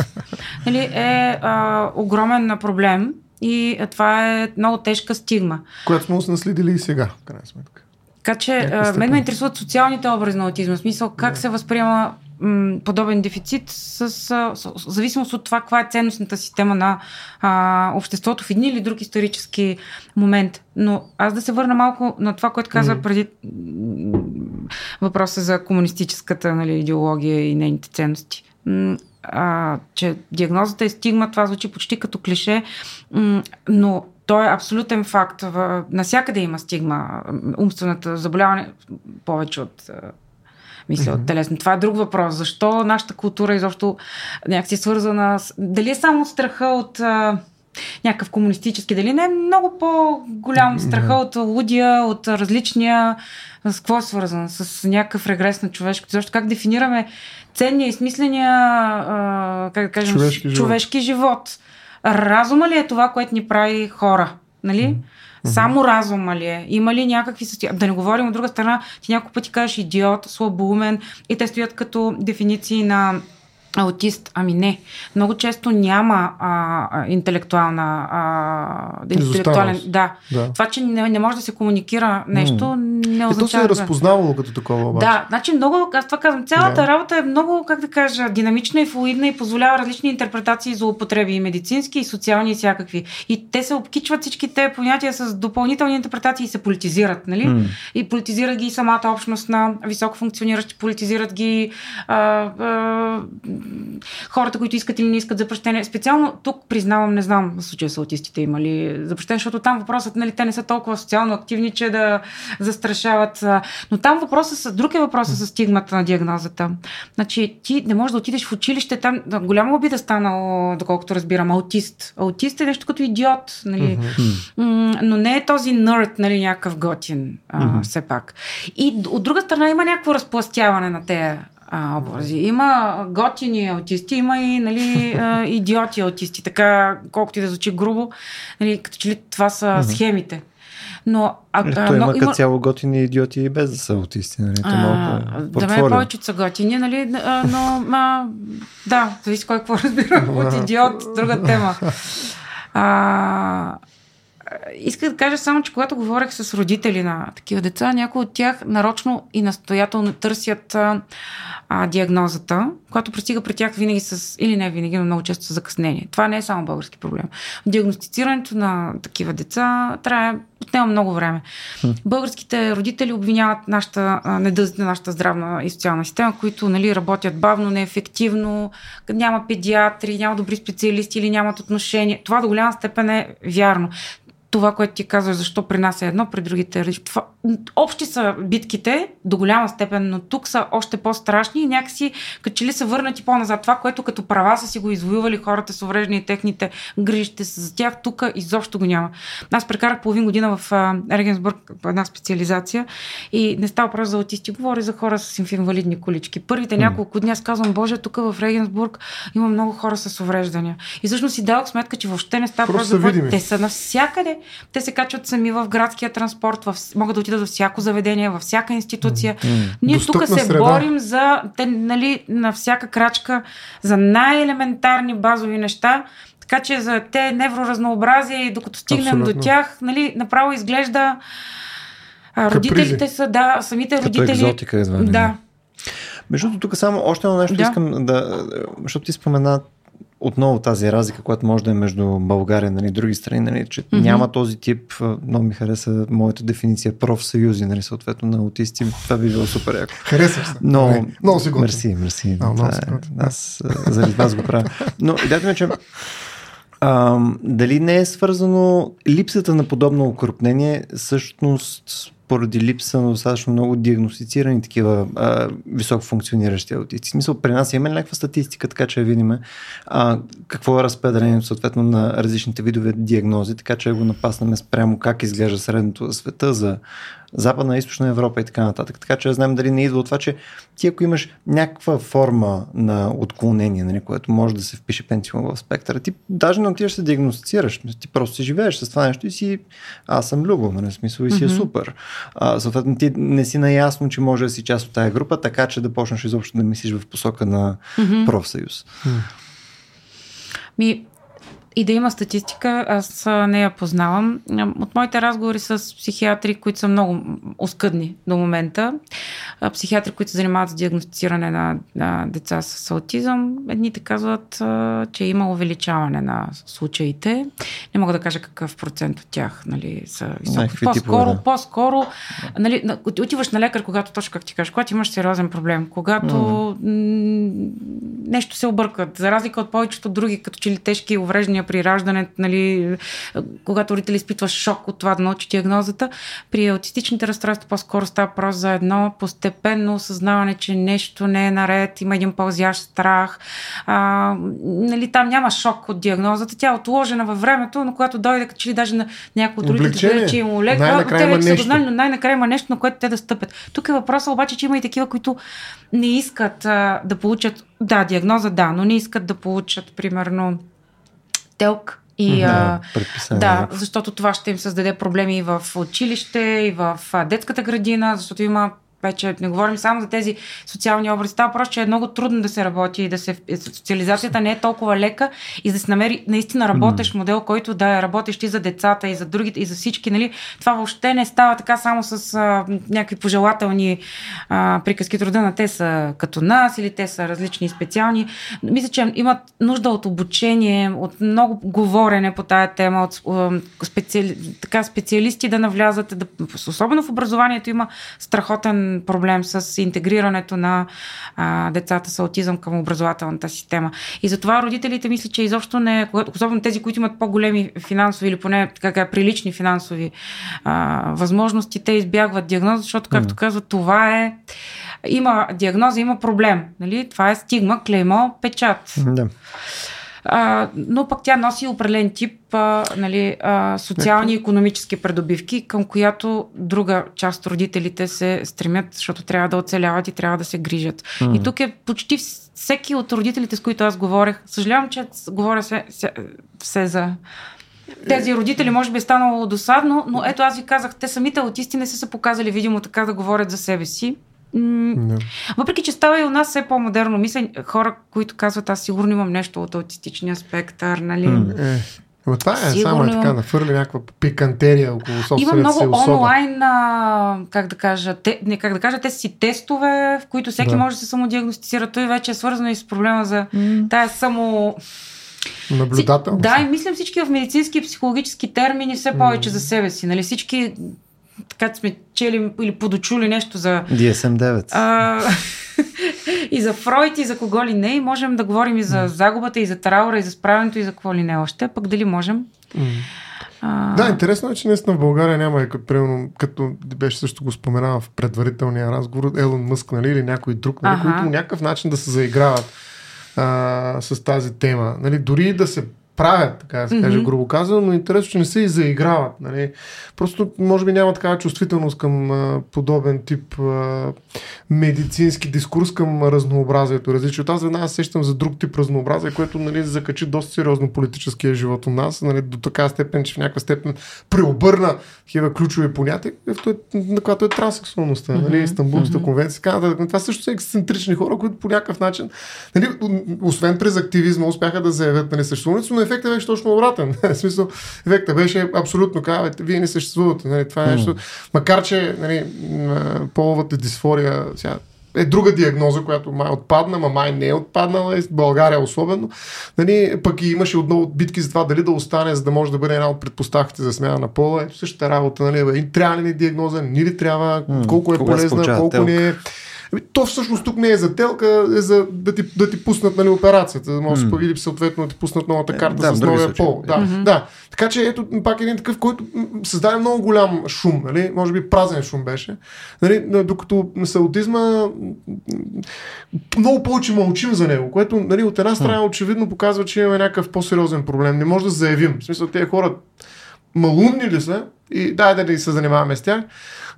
нали, е а, огромен проблем и това е много тежка стигма. Която сме наследили и сега, в крайна сметка. Така че мен ме интересуват социалните образи на аутизма. В смисъл как yeah. се възприема подобен дефицит с, с, с зависимост от това каква е ценностната система на а, обществото в един или друг исторически момент. Но аз да се върна малко на това, което каза mm. преди въпроса за комунистическата нали, идеология и нейните ценности. А, че диагнозата е стигма, това звучи почти като клише, но то е абсолютен факт. Насякъде има стигма. Умствената заболяване повече от мисля, mm-hmm. телесно. Това е друг въпрос. Защо нашата култура изобщо някакси свързана с... Дали е само страха от а, някакъв комунистически, дали не е много по-голям страха mm-hmm. от лудия, от различния... С какво е свързан? С някакъв регрес на човешкото. Защо как дефинираме ценния и смисления а, как да кажем, човешки, човешки живот. живот? Разума ли е това, което ни прави хора? Нали? Mm-hmm. Само разума ли е? Има ли някакви състояния? Да не говорим от друга страна, ти няколко пъти кажеш идиот, слабоумен и те стоят като дефиниции на аутист. Ами не. Много често няма а, интелектуална. А, интелектуален, да. да. Това, че не, не може да се комуникира нещо, mm. не означава. И то се е разпознавало като такова. Обаче. Да, значи много, аз това казвам, цялата да. работа е много, как да кажа, динамична и флуидна и позволява различни интерпретации за употреби и медицински, и социални, и всякакви. И те се обкичват всички те понятия с допълнителни интерпретации и се политизират, нали? Mm. И политизират ги и самата общност на високо функциониращи, политизират ги а, а, хората, които искат или не искат запрещение. Специално тук признавам, не знам в случая с аутистите има ли запрещение, защото там въпросът, нали, те не са толкова социално активни, че да застрашават. Но там въпросът с, друг е въпросът с стигмата на диагнозата. Значи ти не можеш да отидеш в училище, там да, голяма обида станало, доколкото разбирам, аутист. Аутист е нещо като идиот, нали? Mm-hmm. но не е този нърд, нали, някакъв готин, mm-hmm. все пак. И от друга страна има някакво разпластяване на тези а, образи. Има готини аутисти, има и нали, а, идиоти аутисти, така колкото и да звучи грубо, нали, като че ли това са схемите. Но, а, Ето, а, има като цяло готини идиоти и без да са аутисти. Нали? А, малко да мен повече са готини, нали? но а, да, зависи кой какво разбира от идиот, друга тема. А, Исках да кажа само, че когато говорех с родители на такива деца, някои от тях нарочно и настоятелно търсят а, а, диагнозата, която пристига при тях винаги с, или не винаги, но много често с закъснение. Това не е само български проблем. Диагностицирането на такива деца трябва отнема много време. Българските родители обвиняват нашата, недъзите на нашата здравна и социална система, които нали, работят бавно, неефективно, няма педиатри, няма добри специалисти или нямат отношение. Това до голяма степен е вярно това, което ти казваш, защо при нас е едно, при другите е това, Общи са битките до голяма степен, но тук са още по-страшни и някакси като че ли са върнати по-назад. Това, което като права са си го извоювали хората с увреждани и техните грижите за тях, тук изобщо го няма. Аз прекарах половин година в Регенсбург една специализация и не става просто за аутисти, говори за хора с инвалидни колички. Първите няколко дни аз казвам, Боже, тук в Регенсбург има много хора с увреждания. И всъщност си дадох сметка, че въобще не става просто за Те са навсякъде. Те се качват сами в градския транспорт, в... могат да отидат във всяко заведение, във всяка институция. Mm-hmm. Ние тук се среда. борим за, те, нали, на всяка крачка за най-елементарни базови неща, така че за те невроразнообразие и докато стигнем Абсолютно. до тях, нали, направо изглежда а, родителите са, да, самите Като родители. Екзотика, едва, да. Между другото, тук само още едно нещо да. искам да. Защото ти спомена отново тази разлика, която може да е между България нали, и други страни, нали, че mm-hmm. няма този тип, много ми хареса моята дефиниция, профсъюзи, нали, съответно на аутисти. Това би било супер яко. Харесвам се. Но, не, много си Мерси, мерси. А, много е, аз заради вас го правя. Но идеята ми, че а, дали не е свързано липсата на подобно окрупнение всъщност поради липса на достатъчно много диагностицирани такива а, високо функциониращи аутисти. В смисъл, при нас имаме някаква статистика, така че видим а, какво е разпределението съответно на различните видове диагнози, така че го напаснем спрямо как изглежда средното за света за Западна, Източна Европа и така нататък. Така че знам дали не идва от това, че ти ако имаш някаква форма на отклонение, нали, което може да се впише пентилно в спектъра, ти даже не отиваш да се диагностицираш. Ти просто си живееш с това нещо и си аз съм любо, нали, смисъл и си mm-hmm. е супер. А, съответно ти не си наясно, че може да си част от тази група, така че да почнеш изобщо да мислиш в посока на mm-hmm. профсъюз. Mm. Ми, и да има статистика, аз не я познавам. От моите разговори с психиатри, които са много оскъдни до момента, психиатри, които се занимават с диагностициране на, на деца с аутизъм, едните казват, че има увеличаване на случаите. Не мога да кажа какъв процент от тях нали, са високи. По-скоро, да. по-скоро нали, отиваш на лекар, когато точно как ти кажеш, когато имаш сериозен проблем, когато mm. нещо се объркат, за разлика от повечето други, като че ли тежки увреждания при раждането, нали, когато родители изпитва шок от това да научи диагнозата. При аутистичните разстройства по-скоро става просто за едно постепенно осъзнаване, че нещо не е наред, има един пълзящ страх. А, нали, там няма шок от диагнозата, тя е отложена във времето, но когато дойде, че ли даже на някои от родителите, че им леква, те вече са знали, но най-накрая има нещо, на което те да стъпят. Тук е въпросът обаче, че има и такива, които не искат а, да получат, да, диагноза, да, но не искат да получат, примерно, телк и да, а, да, защото това ще им създаде проблеми и в училище, и в детската градина, защото има вече не говорим само за тези социални образи. Става просто, че е много трудно да се работи и да се. Социализацията не е толкова лека и да се намери наистина работещ модел, който да е работещ и за децата, и за другите, и за всички. Нали? Това въобще не става така само с а, някакви пожелателни а, приказки. Труда на те са като нас или те са различни и специални. Мисля, че имат нужда от обучение, от много говорене по тая тема, от специали... така, специалисти да навлязат, да... особено в образованието има страхотен проблем с интегрирането на а, децата с аутизъм към образователната система. И затова родителите мисля, че изобщо не, особено тези, които имат по-големи финансови или поне така, прилични финансови а, възможности, те избягват диагноза, защото, както казват, това е има диагноза, има проблем. Нали? Това е стигма, клеймо, печат. Да. А, но пък тя носи определен тип а, нали, а, социални и економически придобивки, към която друга част от родителите се стремят, защото трябва да оцеляват и трябва да се грижат. Mm. И тук е почти всеки от родителите, с които аз говорех, съжалявам, че говоря все, все, все за тези родители може би е станало досадно, но ето аз ви казах, те самите аутисти не са се показали видимо така да говорят за себе си. Не. Въпреки, че става и у нас все по-модерно, мисля, хора, които казват, аз сигурно имам нещо от аутистичния спектър, нали? Е. Но това е Сигурно... само така, да фърли някаква пикантерия около собствената Има много си особа. онлайн, а, как да кажа, те, не, как да кажа, те си тестове, в които всеки да. може да се самодиагностицира. Той вече е свързано и с проблема за mm. тая само... Наблюдател. Да, и мислям всички в медицински и психологически термини все повече mm. за себе си. Нали? Всички така сме чели или подочули нещо за... DSM-9. А, и за Фройд, и за кого ли не. И можем да говорим и за загубата, и за траура, и за справенето, и за какво ли не още. Пък дали можем? А... Да, интересно е, че наистина в България няма и като, примерно, като беше също го споменава в предварителния разговор, Елон Мъск, нали, или някой друг, нали, които по някакъв начин да се заиграват а, с тази тема. Нали, дори да се правят, така да се каже, Мгм. грубо казано, но интересно, че не се и заиграват. Нали. Просто, може би, няма такава чувствителност към а, подобен тип а, медицински дискурс към разнообразието, различието. Аз веднага се сещам за друг тип разнообразие, което нали, закачи доста сериозно политическия живот у нас, нали, до така степен, че в някаква степен преобърна такива ключови понятия, е, на която е транссексуалността, нали, Истанбулската конвенция, така. Това също са ексцентрични хора, които по някакъв начин, нали, освен през активизма, успяха да заявят нали, съществуването, но ефектът беше точно обратен. в смисъл, ефектът беше абсолютно, казва, вие не съществувате. Нали, това е нещо. Макар, че нали, половата дисфория сега, е друга диагноза, която май отпадна, ма май не е отпаднала, в България особено. Нали, пък и имаше отново битки за това дали да остане, за да може да бъде една от предпоставките за смяна на пола. Ето същата работа, нали, бе, трябва ли ни диагноза, ни ли трябва, колко е полезна, колко не е. Ами, то всъщност тук не е за телка, е за да ти, да ти пуснат нали, операцията, да може да или съответно да ти пуснат новата Е, карта да, с новия пол. Да, да. Така че ето пак един такъв, който създаде много голям шум, нали? може би празен шум беше. Нали? Докато с аутизма много повече мълчим за него, което нали, от една страна очевидно показва, че имаме някакъв по-сериозен проблем. Не може да заявим. В смисъл, тези хора малумни ли са и дай да се занимаваме с тях,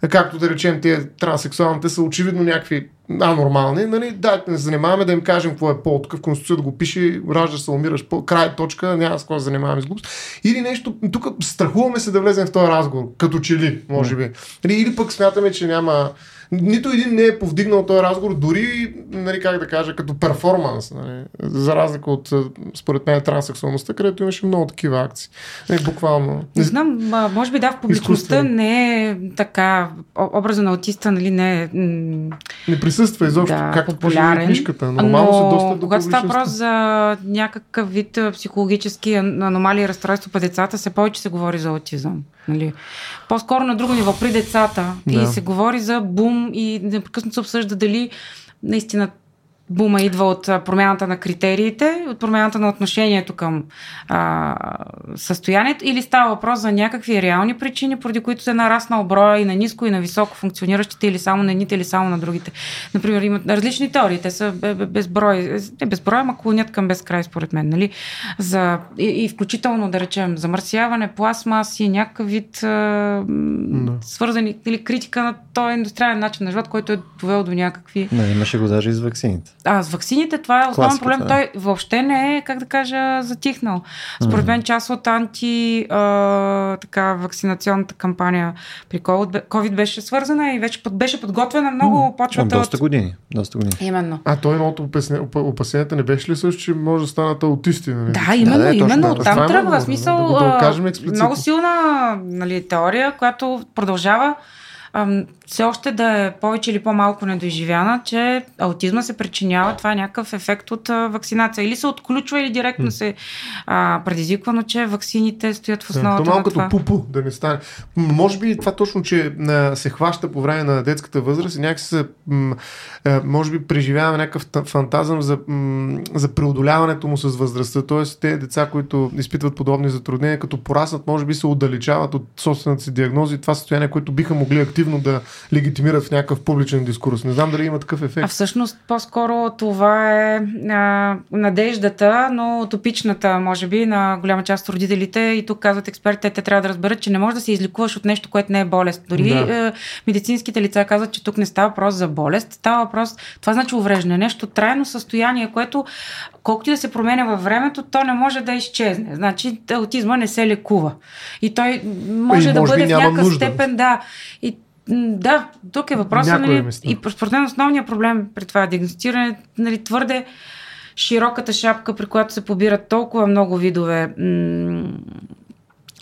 както да речем тези транссексуалните са очевидно някакви анормални, нали? дайте да се занимаваме да им кажем какво е пол, тук в Конституцията го пише, раждаш се, умираш, по, край, точка, няма с какво да занимаваме с глупост. Или нещо, тук страхуваме се да влезем в този разговор, като че ли, може би. Или, или пък смятаме, че няма нито един не е повдигнал този разговор, дори, нали, как да кажа, като перформанс, нали, за разлика от, според мен, транссексуалността, където имаше много такива акции. Нали, буквално. Не знам, може би да, в публичността не е така, образа на аутиста, нали, не е Не присъства изобщо, да, както популярен. книжката. Нормално но се доста до когато става въпрос за някакъв вид психологически ан- аномалии и разстройство по децата, се повече се говори за аутизъм. Нали? По-скоро на друго ниво, при децата. Да. И се говори за бум и непрекъснато се обсъжда дали наистина бума идва от промяната на критериите, от промяната на отношението към а, състоянието или става въпрос за някакви реални причини, поради които се е нараснал броя и на ниско и на високо функциониращите или само на едните или само на другите. Например, имат различни теории, те са бе- бе- безброй, не безброй, ама клонят към безкрай според мен, нали? За, и, и включително, да речем, замърсяване, пластмаси, някакъв вид а, Да. свързани или критика на този индустриален начин на живот, който е довел до някакви Не, имаше го даже и с ваксините. А, с ваксините това е основен Класиката, проблем. да. Той въобще не е, как да кажа, затихнал. Според мен част от анти а, така, вакцинационната кампания при COVID, COVID беше свързана и вече под, беше подготвена много От почвата доста от... години. Доста години. Именно. А той едно от опасенията не беше ли също, че може да станат аутисти? Нали? Да, именно, да, точно именно. това. Оттам Това е тръгва. смисъл, да го а, кажем експлицитно. много силна нали, теория, която продължава все още да е повече или по-малко недоизживяна, че аутизма се причинява, това е някакъв ефект от а, вакцинация. Или се отключва, или директно се а, предизвиква, но че вакцините стоят в Да, основата то малко като това. пупу да не стане. Може би това точно, че а, се хваща по време на детската възраст и някакси се, м, а, може би преживяваме някакъв та- фантазъм за, м, за преодоляването му с възрастта. Тоест, те деца, които изпитват подобни затруднения, като пораснат, може би се отдалечават от собствената си диагнози и това състояние, което биха могли активно да легитимират в някакъв публичен дискурс. Не знам дали има такъв А ефект. всъщност по-скоро това е а, надеждата, но утопичната, може би, на голяма част от родителите. И тук казват експертите, те трябва да разберат, че не можеш да се излекуваш от нещо, което не е болест. Дори Да. е, медицинските лица казват, че тук не става въпрос за болест, става въпрос, това значи увреждане, нещо трайно състояние, което колкото и да се променя във времето, то не може да изчезне. Значи аутизма не се лекува. И той може И да може бъде в някакъв нужда. степен, да. И да, тук е въпросът, нали, места. и според мен основният проблем при това диагностиране нали, твърде широката шапка, при която се побират толкова много видове м-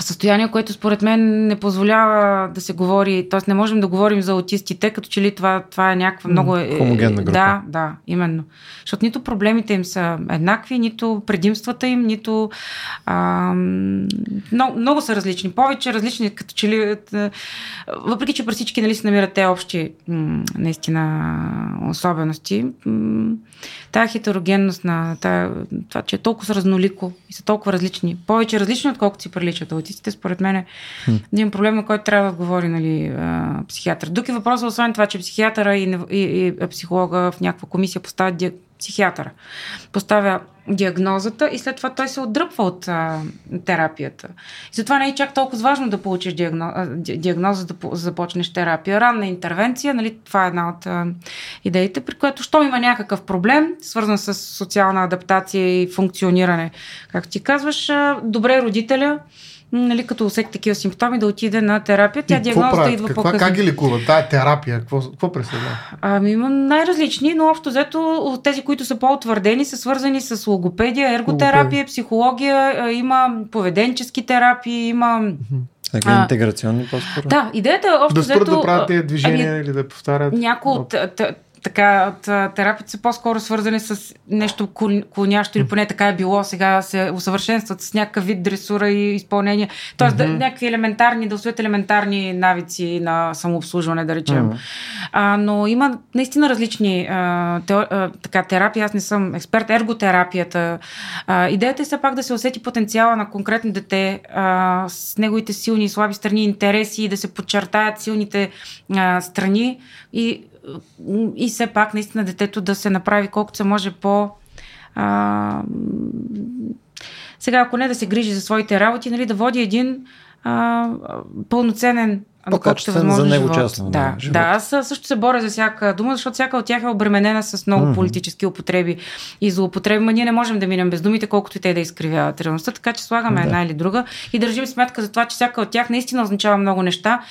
състояние, което според мен не позволява да се говори, т.е. не можем да говорим за аутистите, като че ли това, това е някаква много... Е, хомогенна група. Да, да, именно. Защото нито проблемите им са еднакви, нито предимствата им, нито... А, много, много са различни. Повече различни, като че ли... е, Въпреки, че при всички нали, се намират те общи наистина особености, тая хетерогенност на тая, това, че е толкова разнолико и са толкова различни, повече различни, отколкото си приличат наркотиците, според мен е един проблем, на който трябва да отговори нали, психиатър. Друг е въпросът, освен това, че психиатъра и, и, и психолога в някаква комисия поставят психиатъра. Поставя диагнозата и след това той се отдръпва от а, терапията. И затова не е чак толкова важно да получиш диагноз, диагноза, да, започнеш терапия. Ранна интервенция, нали, това е една от а, идеите, при което, що има някакъв проблем, свързан с социална адаптация и функциониране, както ти казваш, а, добре родителя, нали, като усети такива симптоми, да отиде на терапия. Тя диагнозата идва Каква, по-късно. Как ги лекува? Тая терапия, какво, какво представлява? Ами има най-различни, но общо взето тези, които са по-утвърдени, са свързани с логопедия, ерготерапия, Логопедия. психология, има поведенчески терапии, има така, интеграционни по-скоро? Да, идеята е общо Да спрат да правят тези движения ами, или да повтарят. Някои от така, терапията са по-скоро свързани с нещо клонящо или поне така е било, сега се усъвършенстват с някакъв вид дресура и изпълнение. Тоест mm-hmm. да, някакви елементарни, да усвоят елементарни навици на самообслужване, да речем. Mm-hmm. А, но има наистина различни а, те, а, така, терапии. Аз не съм експерт. Ерготерапията. А, идеята е все пак да се усети потенциала на конкретно дете а, с неговите силни и слаби страни, интереси и да се подчертаят силните а, страни и и все пак наистина детето да се направи колкото се може по... А, сега, ако не да се грижи за своите работи, нали, да води един а, пълноценен по-качествен за него живот. частно. Да, да, да, аз също се боря за всяка дума, защото всяка от тях е обременена с много mm-hmm. политически употреби и злоупотреби. Ма ние не можем да минем без думите, колкото и те да изкривяват реалността, така че слагаме да. една или друга и държим сметка за това, че всяка от тях наистина означава много неща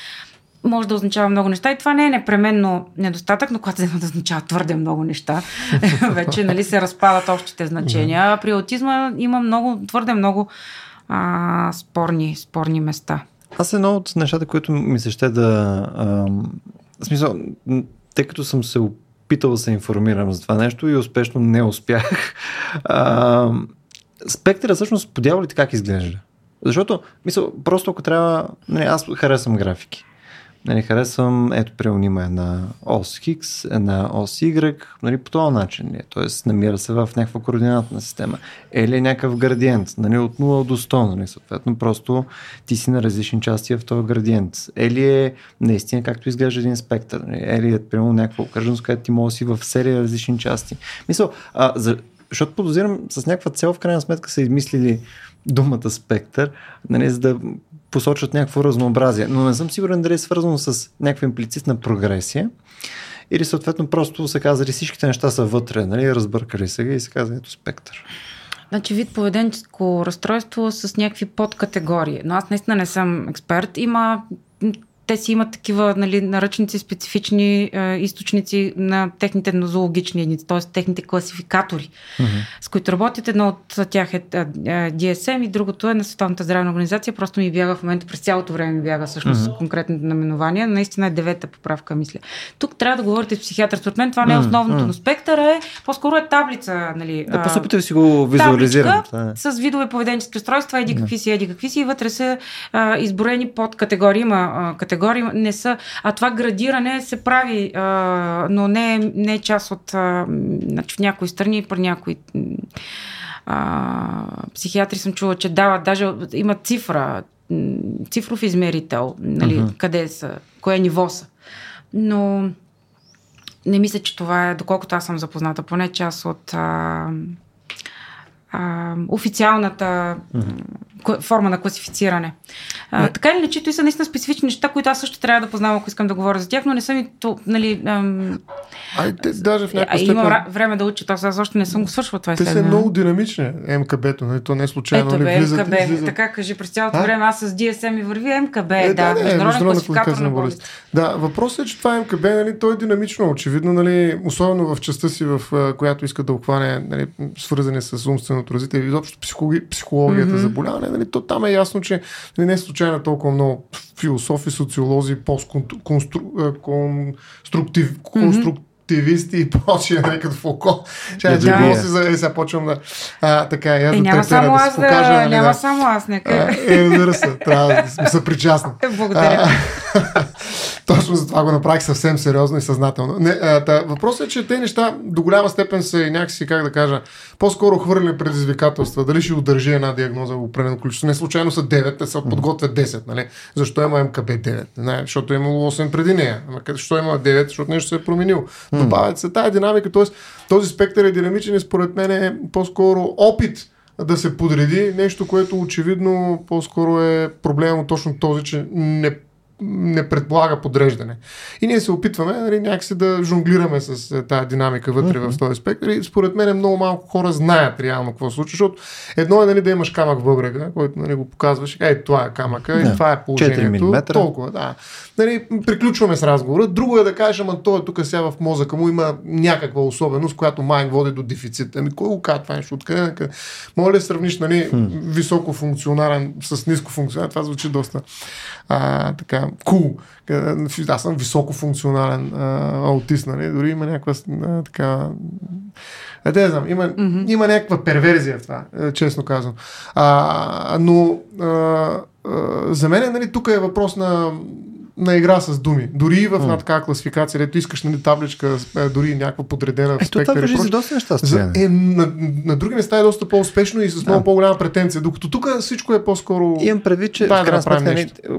може да означава много неща и това не е непременно недостатък, но когато взема да означава твърде много неща, вече нали, се разпадат общите значения. При аутизма има много, твърде много а, спорни, спорни места. Аз едно от нещата, които ми се ще да... А, смисъл, тъй като съм се опитал да се информирам за това нещо и успешно не успях, а, спектъра всъщност по дяволите как изглежда? Защото, мисъл, просто ако трябва... Не, аз харесвам графики. Нали, харесвам, ето, примерно има една ос Хикс, една ос Y, нали, по този начин ли е? Тоест, намира се в някаква координатна система. Или е някакъв градиент, нали, от 0 до 100, нали, съответно, просто ти си на различни части в този градиент. Или е наистина както изглежда един спектър. Нали, или е, примерно, някаква окръжност, където ти може да си в серия различни части. Мисъл, а, за, защото подозирам, с някаква цел в крайна сметка са измислили думата спектър, нали, за да посочват някакво разнообразие. Но не съм сигурен дали е свързано с някаква имплицитна прогресия или съответно просто са казали всичките неща са вътре, нали, разбъркали се и се казва ето спектър. Значи вид поведенческо разстройство с някакви подкатегории. Но аз наистина не съм експерт. Има те си имат такива нали, наръчници, специфични е, източници на техните нозологични единици, т.е. техните класификатори, mm-hmm. с които работят. Едно от тях е, е, е DSM и другото е на Световната здравна организация. Просто ми бяга в момента, през цялото време ми бяга всъщност mm-hmm. конкретното наименование. Наистина е девета поправка, мисля. Тук трябва да говорите с психиатър. Според мен това не е основното, mm-hmm. но спектъра е, по-скоро е таблица. Нали, да, по си го визуализирам. Е. С видове поведенчески разстройства, еди какви си, еди какви си и вътре са а, изброени под категории. Има а, категории не са. А това градиране се прави, а, но не, не е част от. А, значи в някои страни, при някои. А, психиатри съм чула, че дават, даже има цифра, цифров измерител, нали, uh-huh. къде са, кое ниво са. Но не мисля, че това е, доколкото аз съм запозната, поне част от а, а, официалната mm-hmm. Форма на класифициране. А, така или иначе, и са наистина специфични неща, които аз също трябва да познавам, ако искам да говоря за тях, но не съм и то, нали... Ам... Ай, те, даже в някаква степен... Имам време да уча, аз още не съм го свършвал това Те са много динамични, МКБ-то, нали? то не е случайно. Ето, бе, влизат, МКБ, влизат... така кажи, през цялото а? време аз с DSM и върви МКБ, е, да, да, не, международен класификатор на болест. Да, въпросът е, че това МКБ, нали, то е динамично, очевидно, нали, особено в частта си, в която иска да обхване, нали, свързани с умственото развитие, изобщо психологи, психологията mm-hmm. заболяване, нали, то там е ясно, че нали, не е случайно толкова много философи, социолози, постконструктив, конструктив, активисти и прочие, нали, като Фуко. Ще да, да. си за... сега почвам да... А, така, я е, да няма само да аз, покажа, нали, няма да. само аз, нека. Е, разбира се, трябва да сме съпричастни. Благодаря. Точно за това го направих съвсем сериозно и съзнателно. Не, а, та, въпросът е, че те неща до голяма степен са и някакси, как да кажа, по-скоро хвърли предизвикателства. Дали ще удържи една диагноза в определено количество. Не случайно са 9, те са подготвят 10. Нали? Защо има МКБ 9? Не, защото е имало 8 преди нея. Ама защо има 9? Защото нещо се е променило. Добавят се тая динамика. Т.е. този спектър е динамичен и според мен е по-скоро опит да се подреди нещо, което очевидно по-скоро е проблема точно този, че не не предполага подреждане. И ние се опитваме нали, някакси да жонглираме с е, тази динамика вътре mm-hmm. в този спектър. И според мен много малко хора знаят реално какво се случва, защото едно е нали, да имаш камък в бъбрега, който нали, го показваш, ей, това е камъка, да. и това е положението. 4 Толкова, да. Нали, приключваме с разговора. Друго е да кажеш, ама той е тук сега в мозъка му има някаква особеност, която май води до дефицит. Ами кой го казва това нещо? Откъде? къде? Може ли сравниш нали, hmm. високо функционален с ниско функционален? Това звучи доста а, така, cool. Аз съм високо функционален а, аутист, нали? Дори има някаква а, така... А, да, знам, има, mm-hmm. има някаква перверзия в това, е, честно казвам. А, но а, а, за мен, нали, тук е въпрос на на игра с думи. Дори и в една такава класификация, където искаш нали, табличка, е, дори някаква подредена в спектър. Ето това за доста неща. За, е, на, на, други места е доста по-успешно и с много да. по-голяма претенция. Докато тук всичко е по-скоро. Имам предвид, че да, в крайна сметка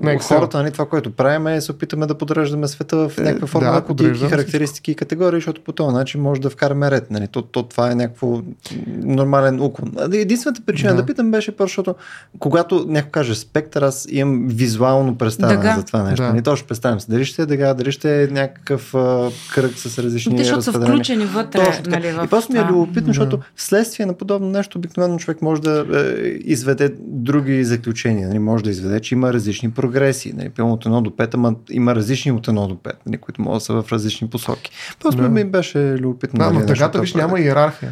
нали, хората, нали, това, което правим е се опитаме да подреждаме света в е, някаква форма да, кодийки, характеристики и категории, защото по този начин може да вкараме ред. Нали. То, то, това е някакво нормален уклон. Единствената причина да, да питам беше, защото когато някой каже спектър, аз имам визуално представяне за това нещо. Да. Нали, точно представям се. Дали ще е дъга, дали ще е някакъв а, кръг с различни Те, защото са включени вътре. Точно Нали, в и просто ми е любопитно, защото вследствие на подобно нещо обикновено човек може да е, изведе други заключения. Нали, може да изведе, че има различни прогреси. Нали, пълно от 1 до 5, ама има различни от 1 до 5, нали, които могат да са в различни посоки. Просто да. ми беше любопитно. Да, нали, но тъгата виж няма иерархия.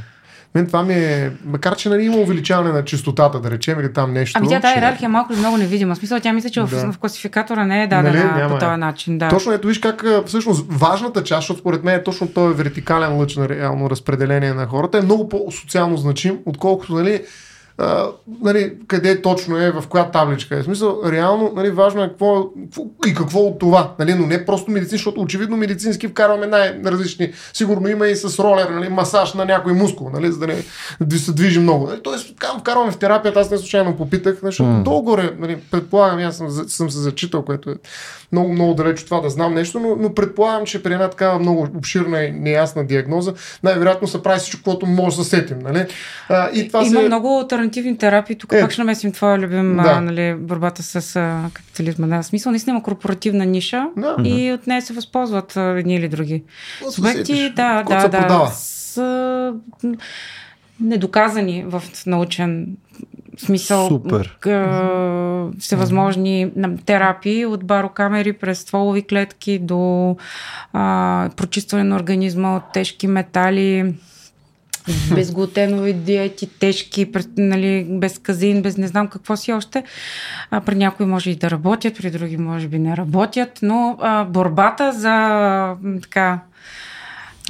Мен това ми е, макар че нали, има увеличаване на частотата, да речем, или там нещо. Ами тя тази иерархия е малко или много невидима. Смисъл, тя мисля, че да. в, в класификатора не е дадена нали, по този начин. Да. Точно ето виж как всъщност важната част, защото според мен е точно този вертикален лъч на реално разпределение на хората, е много по-социално значим, отколкото нали, а, нали, къде точно е, в коя табличка е. В смисъл, реално, нали, важно е какво, какво и какво от това. Нали, но не просто медицин, защото очевидно медицински вкарваме най-различни. Сигурно има и с ролер, нали, масаж на някой мускул, нали, за да не да се движи много. Нали, тоест, вкарваме в терапията, аз не случайно попитах, защото mm. долу-горе, нали, предполагам, аз съм, съм се зачитал, което е много, много далеч от това да знам нещо, но, но предполагам, че при една такава много обширна и неясна диагноза, най-вероятно се прави всичко, което може да сетим. Нали? А, и това Има се... много альтернативни терапии. Тук е, пак ще намесим твоя любим да. а, нали, борбата с а, капитализма. Да, смисъл, наистина има корпоративна ниша да. и от нея се възползват а, едни или други. Субекти, да, да, да. С, а, недоказани в научен смисъл Супер. К, всевъзможни терапии от барокамери през стволови клетки до а, прочистване на организма от тежки метали, безглутенови диети, тежки, нали, без казин, без не знам какво си още. А, при някои може и да работят, при други може би не работят, но а, борбата за така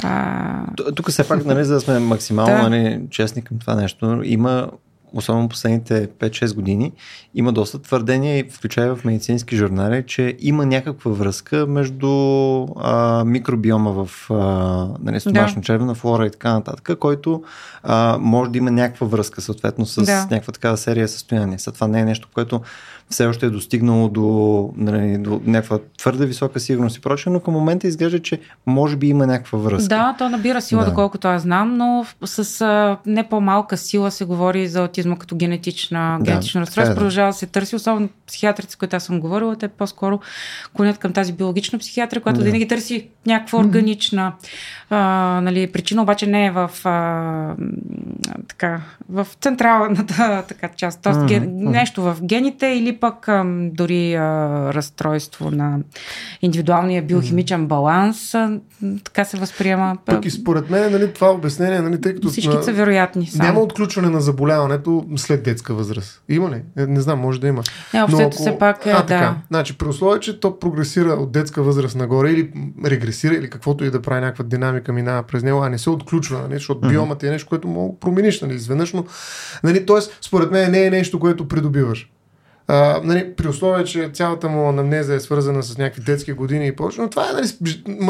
а... Тук все пак, нали, за да сме максимално да. нали, честни към това нещо, има особено последните 5-6 години, има доста твърдения, включая в медицински журнали, че има някаква връзка между а, микробиома в а, нали, стомашно да. червена флора и така нататък, който а, може да има някаква връзка съответно с да. някаква такава серия състояние. След това не е нещо, което все още е достигнало до, нали, до някаква твърде висока сигурност и прочее, но към момента изглежда, че може би има някаква връзка. Да, то набира сила, да. доколкото аз знам, но с а, не по-малка сила се говори за аутизма като генетична, да, генетично разстройство. Е, да. Продължава да се търси, особено психиатрите, с които аз съм говорила, те по-скоро клонят към тази биологична психиатрия, която да. винаги търси някаква органична а, нали, причина, обаче не е в, а, така, в централната така, част, т.е. Mm-hmm. Нещо в гените или пък а, дори а, разстройство на индивидуалния биохимичен баланс, а, така се възприема. Пък и според мен нали, това обяснение, нали, тъй като всички са вероятни. Само. Няма отключване на заболяването след детска възраст. Има ли? Не, не знам, може да има. Не, общото ако... все пак е, а, така. да. Значи, при условие, че то прогресира от детска възраст нагоре или регресира или каквото и да прави някаква динамика минава през него, а не се отключва, нали, защото mm-hmm. биомът е нещо, което мога промениш нали, изведнъж, но нали, т.е. според мен не е нещо, което придобиваш. А, нали, при условие, че цялата му анамнеза е свързана с някакви детски години и прочее, но това е нали,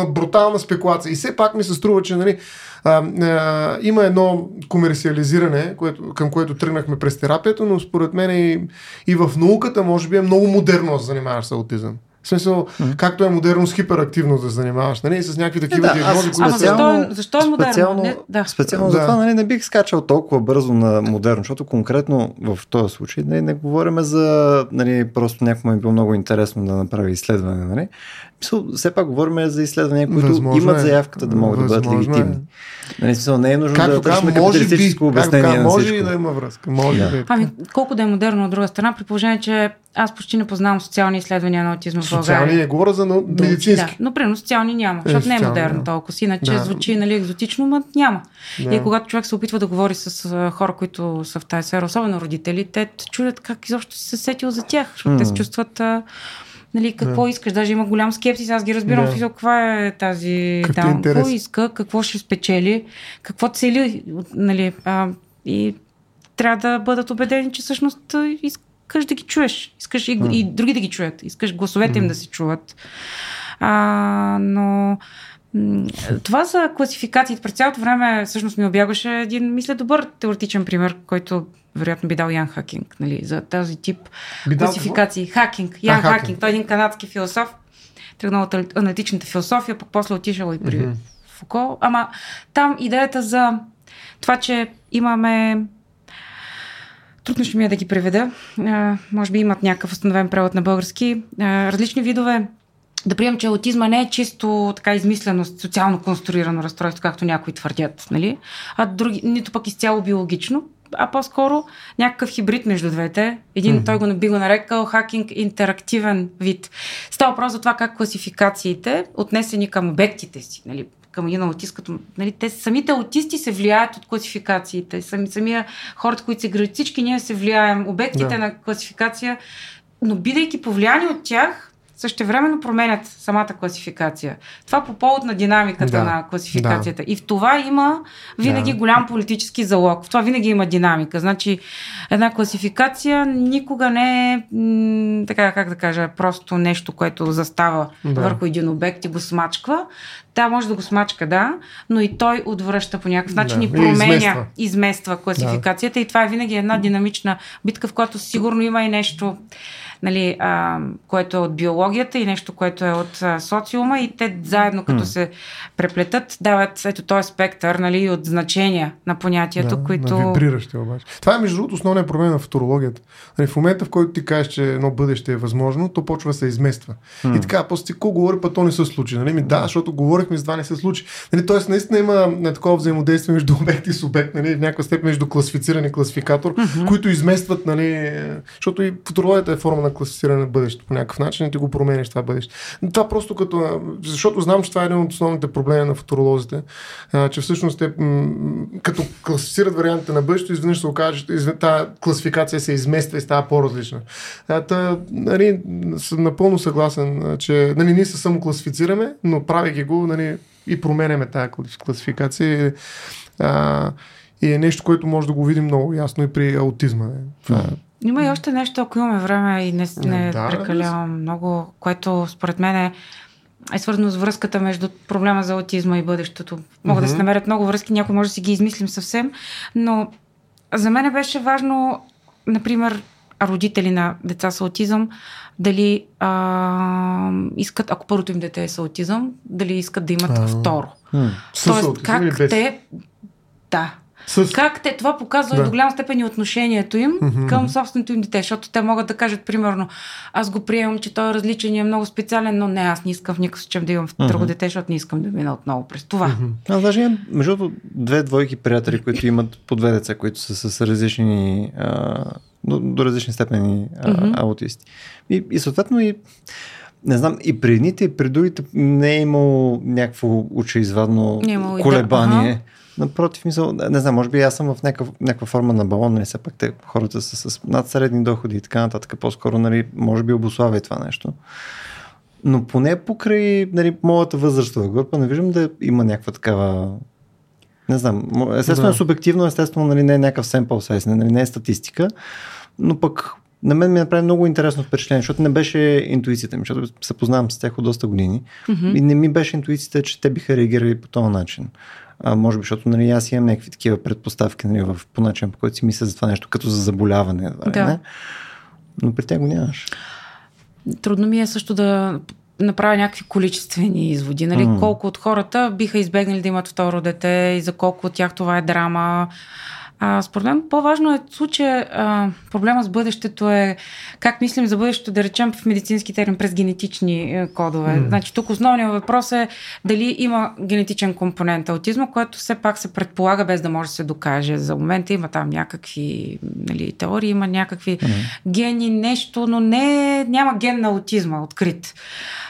брутална спекулация. И все пак ми се струва, че нали, а, а, има едно комерциализиране, което, към което тръгнахме през терапията, но според мен и, и в науката може би е много модерно да занимаваш с аутизъм. В смисъл, mm-hmm. както е модерно с хиперактивност да занимаваш, нали, с някакви такива да, диагнози, които... Ама защо, е, защо е модерно? Специално, не, да. специално да. за това нали, не бих скачал толкова бързо на модерно, защото конкретно в този случай нали, не говорим за нали, просто някакво е било много интересно да направи изследване. Нали. Мисъл, все пак говорим за изследвания, които Възможно имат е. заявката да могат да бъдат легитимни. Е. Нали, смисъл, не е нужно как да търсим капиталистическо обяснение как, на Може и да има връзка. Може да. да. Ами, колко да е модерно от друга страна, при положение, че аз почти не познавам социални изследвания на аутизма в България. Социални, не говоря за медицински. Да, но примерно социални няма, е, защото не е модерно да. толкова. Иначе да. звучи нали, екзотично, но няма. Да. И когато човек се опитва да говори с хора, които са в тази сфера, особено родители, те чудят как изобщо си се сетил за тях, защото mm. те се чувстват нали, какво да. искаш. Даже има голям скепсис, аз ги разбирам. Да. каква е тази там, какво иска, какво ще спечели, какво цели. Нали, а, и трябва да бъдат убедени, че всъщност искаш да ги чуеш. Искаш и, и други да ги чуят. Искаш гласовете им да се чуват. А, но това за класификациите. През цялото време всъщност ми обягваше един, мисля, добър теоретичен пример, който вероятно би дал Ян Хакинг, нали, за този тип би класификации. Дал... Хакинг, Ян а, Хакинг. Хакинг. Той е един канадски философ, тръгнал от аналитичната философия, пък после отишъл и при mm-hmm. Фуко. Ама там идеята за това, че имаме Трудно ще ми е да ги преведа. А, може би имат някакъв установен превод на български. А, различни видове да приемем, че аутизма не е чисто така измислено, социално конструирано разстройство, както някои твърдят, нали? а други, нито пък изцяло биологично, а по-скоро някакъв хибрид между двете. Един, mm-hmm. той го би го нарекал хакинг интерактивен вид. Става въпрос за това как класификациите, отнесени към обектите си, нали, към един аутист, като нали, те самите аутисти се влияят от класификациите. Сами, самия хората, които се градят, всички ние се влияем. Обектите да. на класификация, но бидейки повлияни от тях, същевременно променят самата класификация. Това по повод на динамиката да, на класификацията. Да. И в това има винаги да. голям политически залог. В това винаги има динамика. Значи една класификация никога не е м- така, как да кажа, просто нещо, което застава да. върху един обект и го смачква. Да, може да го смачка, да, но и той отвръща по някакъв начин да. и променя, и измества. измества класификацията. Да. И това е винаги една динамична битка, в която сигурно има и нещо нали, а, което е от биологията и нещо, което е от а, социума и те заедно като mm. се преплетат, дават ето този спектър нали, от значения на понятието, да, които... На вибриращи обаче. Това е между другото основният проблем на футурологията. Нали, в момента, в който ти кажеш, че едно бъдеще е възможно, то почва да се измества. Mm. И така, после ти говори, па то не се случи. Нали? Ми, да, защото говорихме, с това не се случи. Нали, тоест, наистина има не, такова взаимодействие между обект и субект, нали, в някаква степен между класифициран и класификатор, mm-hmm. които изместват, нали, защото и футурологията е форма на класифициране на бъдещето по някакъв начин и ти го промениш това бъдеще. Това просто като... Защото знам, че това е един от основните проблеми на футуролозите, че всъщност те като класифицират вариантите на бъдещето, изведнъж се окаже, че тази класификация се измества и става по-различна. Та, нали, съм напълно съгласен, че нали, ние се само класифицираме, но правейки го, нали, и променяме тази класификация. А, и е нещо, което може да го видим много ясно и при аутизма. Това, е има и още нещо, ако имаме време и не, не да, прекалявам да. много, което според мен е, е свързано с връзката между проблема за аутизма и бъдещето. Могат mm-hmm. да се намерят много връзки, някои може да си ги измислим съвсем, но за мен беше важно, например, родители на деца с аутизъм, дали а, искат, ако първото им дете е с аутизъм, дали искат да имат А-а. второ. М- Тоест, как те... Да, с... Как те, това показва да. до голяма степен и отношението им mm-hmm. към собственото им дете, защото те могат да кажат, примерно, аз го приемам, че той е различен и е много специален, но не, аз не искам в никакъв случай да имам mm-hmm. друго дете, защото не искам да мина отново през това. Mm-hmm. Аз даже имам, между две двойки приятели, които имат по две деца, които са с различни, а, до, до различни степени а, mm-hmm. аутисти. И, и съответно и не знам, и при едните, и при другите не е имало някакво очеизвадно колебание. Да. Ага Напротив, мисъл, не знам, може би аз съм в някаква, някаква форма на балон, нали, все пак те хората са с над средни доходи и така нататък, по-скоро, нали, може би обославя това нещо. Но поне покрай нали, моята възрастова група не виждам да има някаква такава не знам, естествено да. субективно, естествено нали, не е някакъв семпъл сайз, нали, не е статистика, но пък на мен ми направи много интересно впечатление, защото не беше интуицията ми, защото се познавам с тях от доста години mm-hmm. и не ми беше интуицията, че те биха реагирали по този начин. А, може би, защото нали, аз имам някакви такива предпоставки нали, в, по начин, по който си мисля за това нещо, като за заболяване. Да. Не? Но при тях го нямаш. Трудно ми е също да направя някакви количествени изводи. Нали? Mm. Колко от хората биха избегнали да имат второ дете и за колко от тях това е драма. А, според мен по-важно е в случая а, проблема с бъдещето е как мислим за бъдещето, да речем в медицински термин през генетични е, кодове. Mm. Значи тук основният въпрос е дали има генетичен компонент аутизма, което все пак се предполага без да може да се докаже. За момента има там някакви нали, теории, има някакви mm. гени, нещо, но не, няма ген на аутизма открит.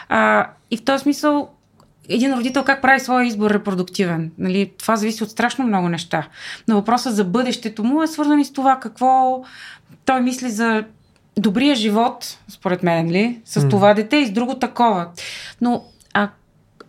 А, и в този смисъл един родител как прави своя избор репродуктивен. Нали? Това зависи от страшно много неща. Но въпросът за бъдещето му е свързан и с това какво той мисли за добрия живот, според мен, ли, нали? с mm. това дете и с друго такова. Но а,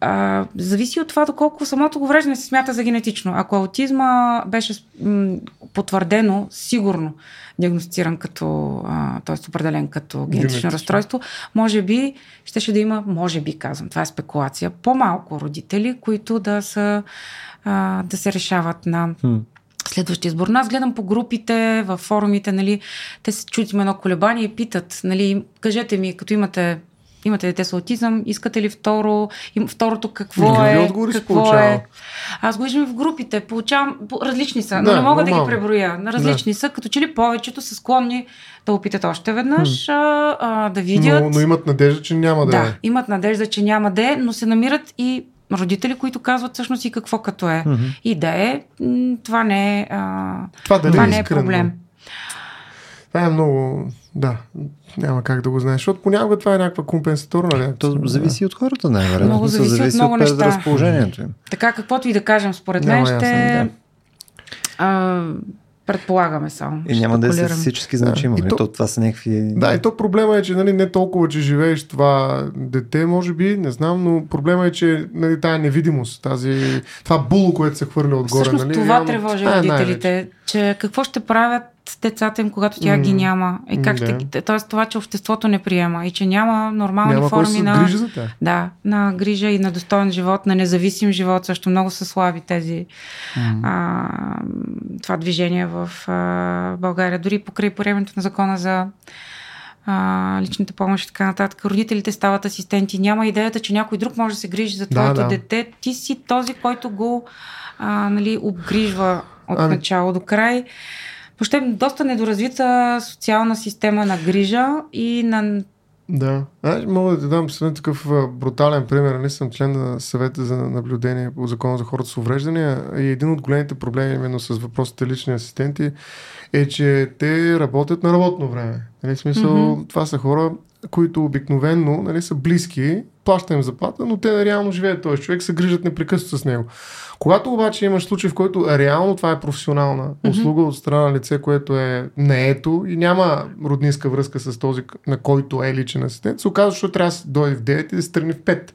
а, зависи от това доколко самото увреждане се смята за генетично. Ако аутизма беше м, потвърдено, сигурно, диагностициран като, т.е. определен като генетично разстройство, може би ще, ще да има, може би казвам, това е спекулация, по-малко родители, които да са а, да се решават на следващия избор. Аз гледам по групите, в форумите, нали, те се чуят има едно колебание и питат, нали, кажете ми, като имате имате дете с аутизъм, искате ли второ, им, второто какво е, отговори какво е. Аз го виждам в групите, получавам, различни са, но да, не мога нормално. да ги преброя. Различни да. са, като че ли повечето са склонни да опитат още веднъж, а, а, да видят. Но, но имат надежда, че няма да, да е. имат надежда, че няма да е, но се намират и родители, които казват всъщност и какво като е. Mm-hmm. И да е, това не е, а, това, да това не е проблем. Това е много да, няма как да го знаеш, защото понякога това е някаква компенсаторна реакция. То зависи от хората, най-вероятно. Много зависи, зависи от много от неща. разположението им. Така, каквото и да кажем, според мен ще... Да. а, предполагаме само. И няма да е статистически значимо. Да. Нали? То, то, това са някакви... Да, и то проблема е, че нали, не толкова, че живееш това дете, може би, не знам, но проблема е, че нали, тая невидимост, тази, това було, което се хвърля отгоре. Всъщност нали, това тревожи родителите, че какво ще правят децата им, когато тя mm. ги няма. И как ще ще, тоест това, че обществото не приема и че няма нормални няма форми на, да, на грижа и на достоен живот, на независим живот. Също много са слаби тези mm. а, това движение в а, България. Дори покрай приемането на закона за а, личната помощ и така нататък. Родителите стават асистенти. Няма идеята, че някой друг може да се грижи за твоето да, да. дете. Ти си този, който го а, нали, обгрижва от ами... начало до край въобще доста недоразвита социална система на грижа и на да. Аз мога да ти дам съвсем такъв брутален пример. Не съм член на съвета за наблюдение по закона за хората с увреждания и един от големите проблеми именно с въпросите лични асистенти е, че те работят на работно време. Нали, смисъл, mm-hmm. това са хора, които обикновенно нали, са близки, плаща им заплата, но те реално живеят този човек, се грижат непрекъснато с него. Когато обаче имаш случай, в който реално това е професионална mm-hmm. услуга от страна на лице, което е неето и няма роднинска връзка с този, на който е личен асистент, се оказва, че трябва да дойде в 9 и да се тръгне в 5.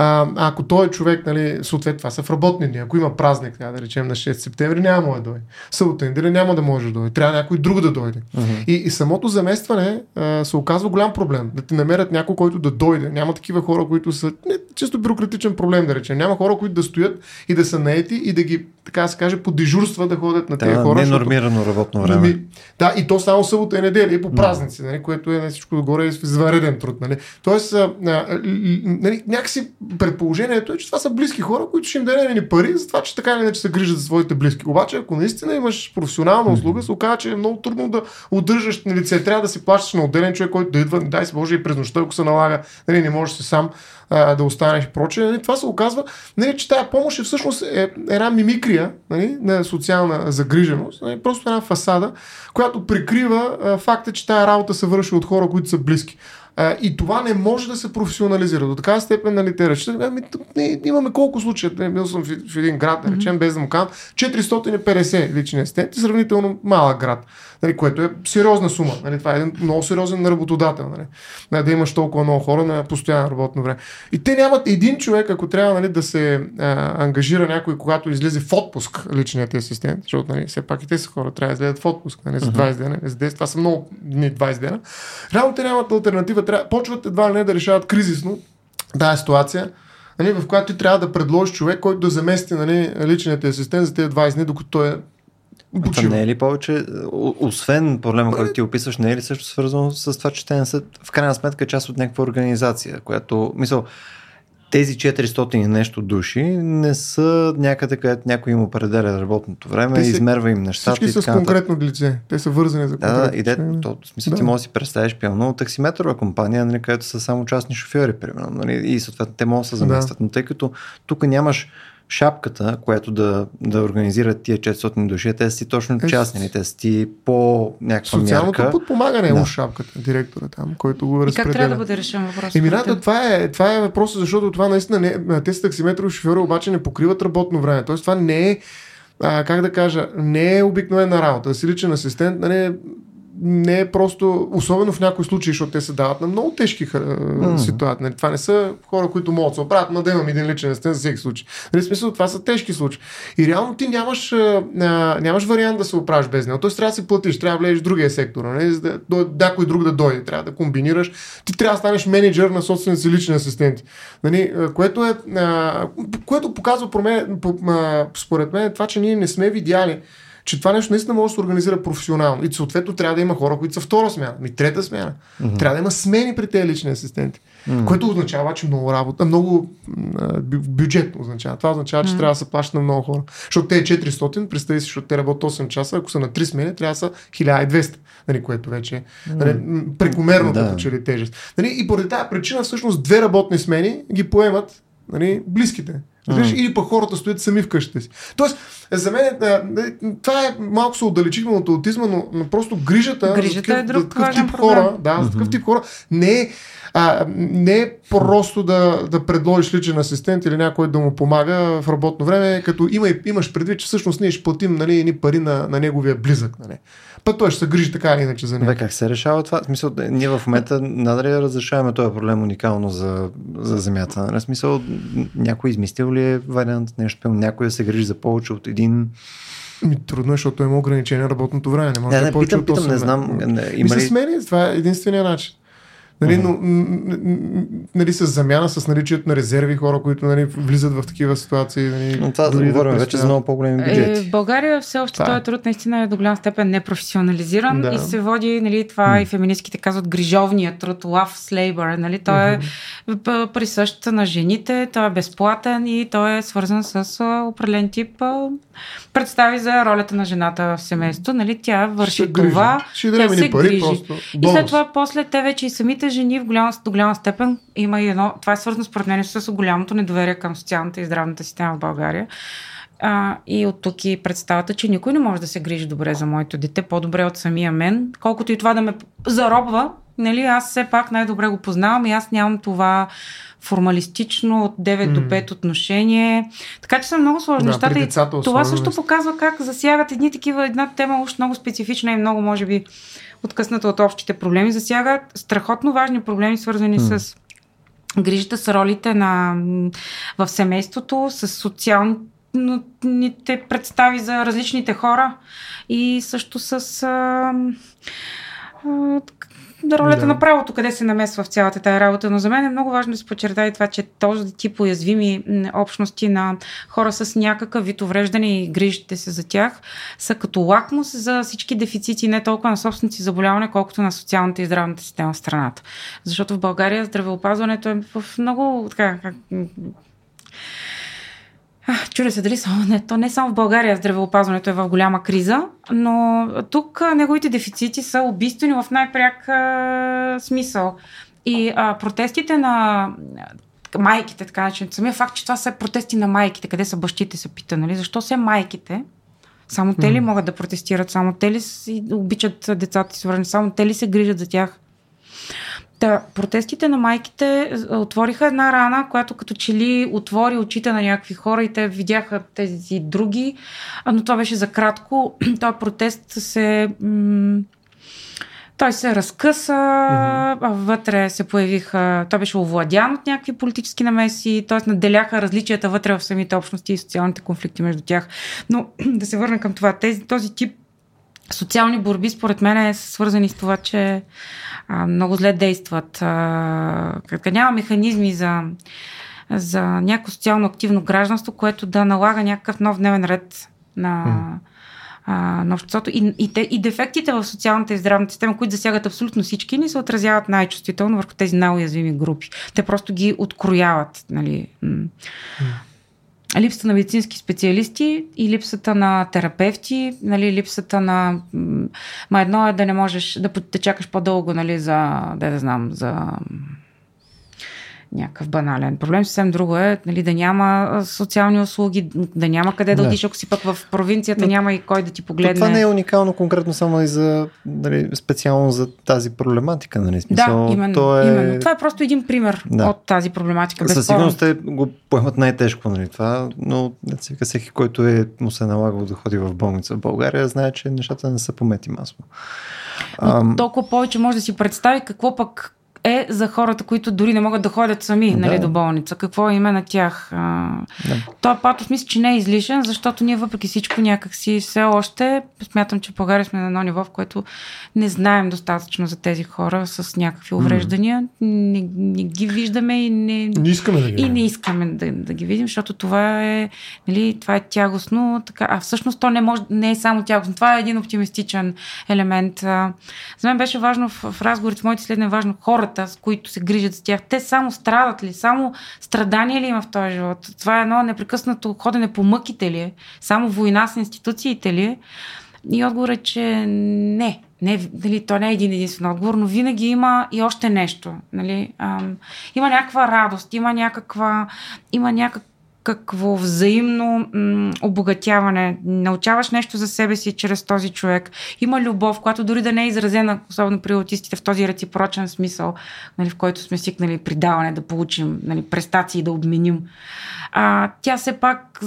А, ако той е човек, нали, съответно това са в работни дни, ако има празник, да, да речем на 6 септември, няма да дойде. Събота неделя няма да може да дойде. Трябва някой друг да дойде. Uh-huh. И, и самото заместване а, се оказва голям проблем. Да ти намерят някой, който да дойде. Няма такива хора, които са не, чисто бюрократичен проблем, да речем. Няма хора, които да стоят и да са наети и да ги, така да се каже, по дежурства да ходят на тези да, хора. Ненормирано защото... работно време. Ами, да, и то само събота и неделя и по празници, нали, което е на всичко догоре извънреден труд. Нали. Тоест, а, а, нали, някакси предположението е, че това са близки хора, които ще им дадем ни пари за това, че така или иначе се грижат за своите близки. Обаче, ако наистина имаш професионална услуга, се оказва, че е много трудно да удържаш на лице. Трябва да си плащаш на отделен човек, който да идва, дай се Боже и през нощта, ако се налага, нали, не можеш си сам а, да останеш и прочее. Нали, това се оказва, нали, че тази помощ е всъщност е една мимикрия нали, на социална загриженост, нали, просто една фасада, която прикрива а, факта, че тази работа се върши от хора, които са близки. А, и това не може да се професионализира. До такава степен, нали, те речат, ами, не, имаме колко случая. Не, бил съм в, в един град, да речем, без да му казвам, 450 лични асистенти, сравнително малък град нали, което е сериозна сума. Нали, това е един много сериозен работодател. Нали, нали, да имаш толкова много хора на постоянно работно време. И те нямат един човек, ако трябва нали, да се а, ангажира някой, когато излезе в отпуск личният асистент, защото нали, все пак и те са хора, трябва да излезат в отпуск нали, за 20 дена, за 10, това са много дни, 20 дена. Реално те нямат альтернатива, трябва, почват едва ли не да решават кризисно тази ситуация нали, в която ти трябва да предложиш човек, който да замести нали, личният асистент за тези 20 дни, докато той е това не е ли повече, освен проблема, който ти описваш, не е ли също свързано с това, че те не са в крайна сметка част от някаква организация, която, мисъл, тези 400 нещо души не са някъде, където някой им определя работното време, Те измерва им нещата. Всички и с конкретно лице. Те са вързани за конкретно Да, и де, то, в смисъл, да. ти можеш да си представиш пълно таксиметрова компания, нали, където са само частни шофьори, примерно. Нали, и съответно те могат да се заместват. Да. Но тъй като тук нямаш шапката, която да, да организира тия 400 души, те си точно е, частни, те си ти по някаква Социалното мярка. подпомагане е да. е шапката, директора там, който го разпределя. И как трябва да бъде решен въпрос? Еми, това е, това е въпросът, защото това наистина не, те са таксиметрови шофьори, обаче не покриват работно време. Тоест това не е а, как да кажа, не е обикновена работа. Да си личен асистент, нали, не е просто, особено в някои случаи, защото те се дават на много тежки mm. ситуации. Нали, това не са хора, които могат да се оправят, но да имам един личен асистент за всеки случай. Нали, смисъл, това са тежки случаи. И реално ти нямаш, а, нямаш вариант да се оправиш без него. Тоест трябва да си платиш, трябва да влезеш в другия сектор, нали, за да, до, някой друг да дойде, трябва да комбинираш. Ти трябва да станеш менеджер на собствените си лични асистенти. Нали, което, е, а, което показва, промен, по, а, според мен, това, че ние не сме видяли че това нещо наистина може да се организира професионално. И съответно трябва да има хора, които са втора смяна, ми трета смяна. Mm-hmm. Трябва да има смени при тези лични асистенти. Mm-hmm. Което означава, че много работа, много бюджет означава. Това означава, че mm-hmm. трябва да се плаща на много хора. Защото те е 400, представи си, защото те работят 8 часа, ако са на 3 смени, трябва да са 1200, нали, което вече е нали, прекомерно да. като че ли тежест. Нали, и поради тази причина всъщност две работни смени ги поемат нали, близките. Mm. Или пък хората стоят сами в къщите си. Тоест, за мен това е малко се отдалечихме от аутизма, но, но просто грижата, грижата за е друг такъв тип хора, да, за такъв тип хора не е а, не е просто да, да предложиш личен асистент или някой да му помага в работно време, като има, имаш предвид, че всъщност ние ще платим нали, едни пари на, на неговия близък. Нали. Път той ще се грижи така или иначе за него. Бе, как се решава това? В смисъл, ние в момента надали разрешаваме този проблем уникално за, за земята. Нали? Смисъл, някой измислил ли е вариант нещо, някой да се грижи за повече от един ми, трудно е, защото има ограничение на работното време. Не може не, да не, повече питам, от 8 питам, не знам. Не, има ми се смени, това е единствения начин. Нали, но, нали, с замяна с наличието на резерви, хора, които нали, влизат в такива ситуации. Нали, но това да говорим вече за много по-големи бюджети. Е, в България все още този труд наистина е до голяма степен непрофесионализиран да. и се води, нали, това mm. и феминистките казват грижовния труд, love labor, нали, той mm-hmm. е присъщ на жените, той е безплатен и той е свързан с определен тип представи за ролята на жената в семейството. Нали, тя върши ще това, ще тя се пари, грижи. Просто. И след това после те вече и самите жени в голяма, до голяма степен има и едно, това е свързано според мен с голямото недоверие към социалната и здравната система в България. А, и от тук и представата, че никой не може да се грижи добре за моето дете, по-добре от самия мен, колкото и това да ме заробва, нали, аз все пак най-добре го познавам и аз нямам това формалистично от 9 mm. до 5 отношение. Така че са много сложни да, нещата. И това също показва как засягат едни такива, една тема уж много специфична и много, може би, откъсната от общите проблеми. Засягат страхотно важни проблеми, свързани mm. с грижата с ролите на, в семейството, с социалните представи за различните хора и също с а, ролята да. на правото, къде се намесва в цялата тази работа. Но за мен е много важно да се подчертая това, че този тип уязвими общности на хора с някакъв вид увреждане и грижите се за тях са като лакмус за всички дефицити, не толкова на собственици заболяване, колкото на социалната и здравната система в страната. Защото в България здравеопазването е в много така, как, Чудя се дали само, не, то не само в България здравеопазването е в голяма криза, но тук неговите дефицити са убийствени в най-пряк а, смисъл. И а, протестите на майките, така начинат, самия факт, че това са протести на майките, къде са бащите, се пита, нали? Защо се майките? Само те ли могат да протестират? Само те ли обичат децата си, само те ли се грижат за тях? Та, протестите на майките отвориха една рана, която като че ли отвори очите на някакви хора и те видяха тези други, но това беше за кратко. Този протест се... М- той се разкъса, mm-hmm. вътре се появиха, той беше овладян от някакви политически намеси, т.е. наделяха различията вътре в самите общности и социалните конфликти между тях. Но да се върна към това, тези, този тип социални борби, според мен, е свързани с това, че а, много зле действат. А, няма механизми за, за някакво социално активно гражданство, което да налага някакъв нов дневен ред на, а, на обществото. И, и, те, и дефектите в социалната и здравната система, които засягат абсолютно всички, ни се отразяват най-чувствително върху тези най-уязвими групи. Те просто ги открояват. Нали липсата на медицински специалисти и липсата на терапевти, нали, липсата на... Ма едно е да не можеш да те чакаш по-дълго, нали, за, да, да знам, за някакъв банален проблем. Съвсем друго е нали, да няма социални услуги, да няма къде да, да. ако си пък в провинцията, Но, няма и кой да ти погледне. Това не е уникално конкретно само и за, нали, специално за тази проблематика. Нали, смисъл, да, именно, то е... именно. Това е просто един пример да. от тази проблематика. Със сигурност те го поемат най-тежко, нали, това, но вика, всеки, който е, му се е налагал да ходи в болница в България, знае, че нещата не са помети масово. Но толкова повече може да си представи какво пък е за хората, които дори не могат да ходят сами да. нали, до болница. Какво е име на тях? Да. Той патос мисля, че не е излишен, защото ние въпреки всичко някакси все още смятам, че в България сме на едно ниво, в което не знаем достатъчно за тези хора с някакви увреждания. Mm. Не, не ги виждаме и не, не искаме да ги и не искаме да, да ги видим, защото това е, нали, това е тягостно. Така, а всъщност то не, може, не е само тягостно. Това е един оптимистичен елемент. За мен беше важно в, в разговорите моите следне е важно хората хората, с които се грижат за тях, те само страдат ли? Само страдания ли има в този живот? Това е едно непрекъснато ходене по мъките ли е? Само война с институциите ли е? И отговор е, че не. не нали, то не е един единствен отговор, но винаги има и още нещо. Нали? Ам, има някаква радост, има някаква, има някак, някакво взаимно м- обогатяване. Научаваш нещо за себе си чрез този човек. Има любов, която дори да не е изразена, особено при аутистите, в този реципрочен смисъл, нали, в който сме свикнали придаване да получим, нали, престации да обменим. А, тя все пак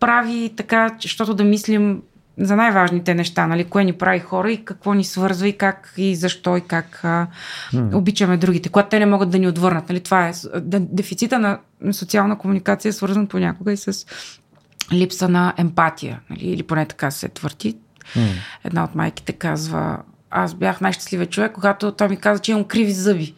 прави така, защото да мислим за най-важните неща, нали, кое ни прави хора и какво ни свързва и как и защо и как а, mm. обичаме другите, когато те не могат да ни отвърнат. Нали, това е дефицита на социална комуникация е свързан понякога и с липса на емпатия, нали, или поне така се твърди. Mm. Една от майките казва, аз бях най-щастливия човек, когато той ми каза, че имам криви зъби.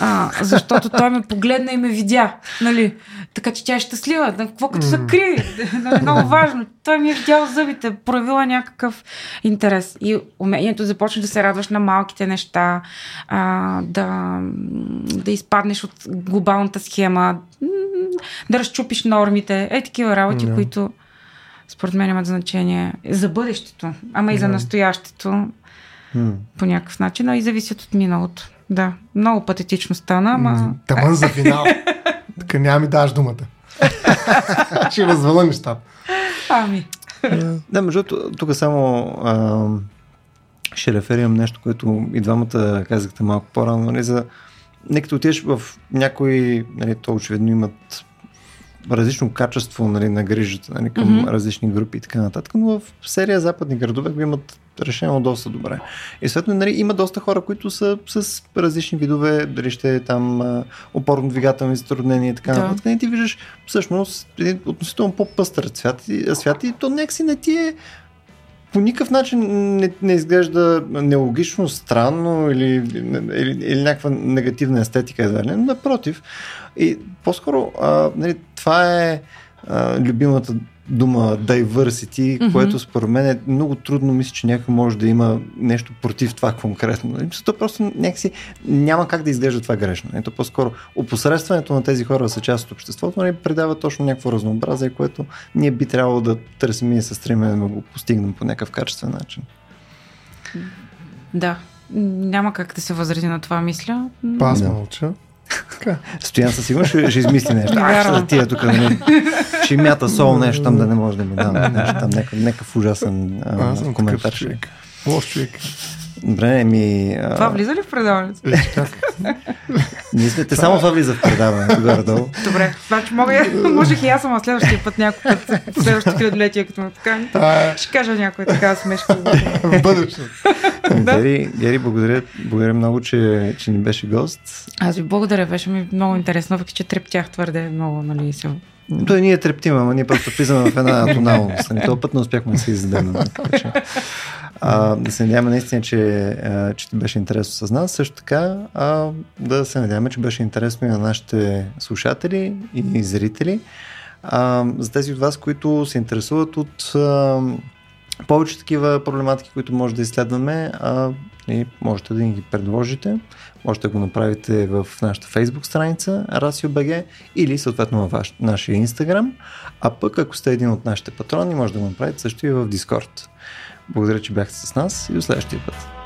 А, защото той ме погледна и ме видя. Нали? Така че тя е щастлива. Какво като са криви? Нали, много важно. Той ми е видял зъбите, проявила някакъв интерес. И умението започне да се радваш на малките неща, а, да, да изпаднеш от глобалната схема, да разчупиш нормите. Е, такива работи, yeah. които според мен имат значение за бъдещето, ама и за настоящето mm. по някакъв начин, а и зависят от миналото. Да, много патетично стана, ама... Тамън за финал. така няма ми даш думата. Ще развала нещата. Ами. да, между тук само а, ще реферирам нещо, което и двамата казахте малко по-рано, нали, за не като отидеш в някои, нали, то очевидно имат различно качество нали, на грижата нали, към mm-hmm. различни групи и така нататък, но в серия западни градове го имат решено доста добре. И съответно нали, има доста хора, които са с различни видове, дали ще е там опорно-двигателни затруднения и така да. нататък. И ти виждаш всъщност един относително по-пъстър свят, свят и то някакси не ти е по никакъв начин не, не изглежда нелогично, странно или, или, или някаква негативна естетика, едва ли. Напротив. И по-скоро а, нали, това е а, любимата дума diversity, mm-hmm. което според мен е много трудно, мисля, че някой може да има нещо против това конкретно. Нали, то просто някакси няма как да изглежда това грешно. Ето по-скоро опосредстването на тези хора са част от обществото, нали, предава точно някакво разнообразие, което ние би трябвало да търсим и се стремим да го постигнем по някакъв качествен начин. Да, няма как да се възрази на това, мисля. Аз да. мълча. Стоян със сигурност ще, ще измисли нещо. А, ще тия тук, нали, ще мята сол нещо там да не може да ми дам. Нещо, там някакъв, някакъв ужасен а, Аз съм коментар. Човек. Лош човек. Добре, ми... А... Това влиза ли в предаването? Ние сме, те само това влиза в предаването, горе-долу. Добре, значи мога, можех и аз съм следващия път някой път, следващото хилядолетие, като ме покани. Ще кажа някой така смешка. в бъдеще. Гери, Гери, благодаря, благодаря много, че, че ни беше гост. Аз ви благодаря, беше ми много интересно, въпреки че трептях твърде много, нали, се той ние трептим, ама ние просто влизаме в една тоналност. Нали? Този път не успяхме да се издадем. А, да се надяваме наистина, че, а, че ти беше интересно с нас. Също така а, да се надяваме, че беше интересно и на нашите слушатели и зрители. А, за тези от вас, които се интересуват от а, повече такива проблематики, които може да изследваме, а, и можете да ни ги предложите. Можете да го направите в нашата Facebook страница RASIO.BG или съответно във ваш, нашия Instagram. А пък ако сте един от нашите патрони, може да го направите също и в Discord. Благодаря, че бяхте с нас и до следващия път.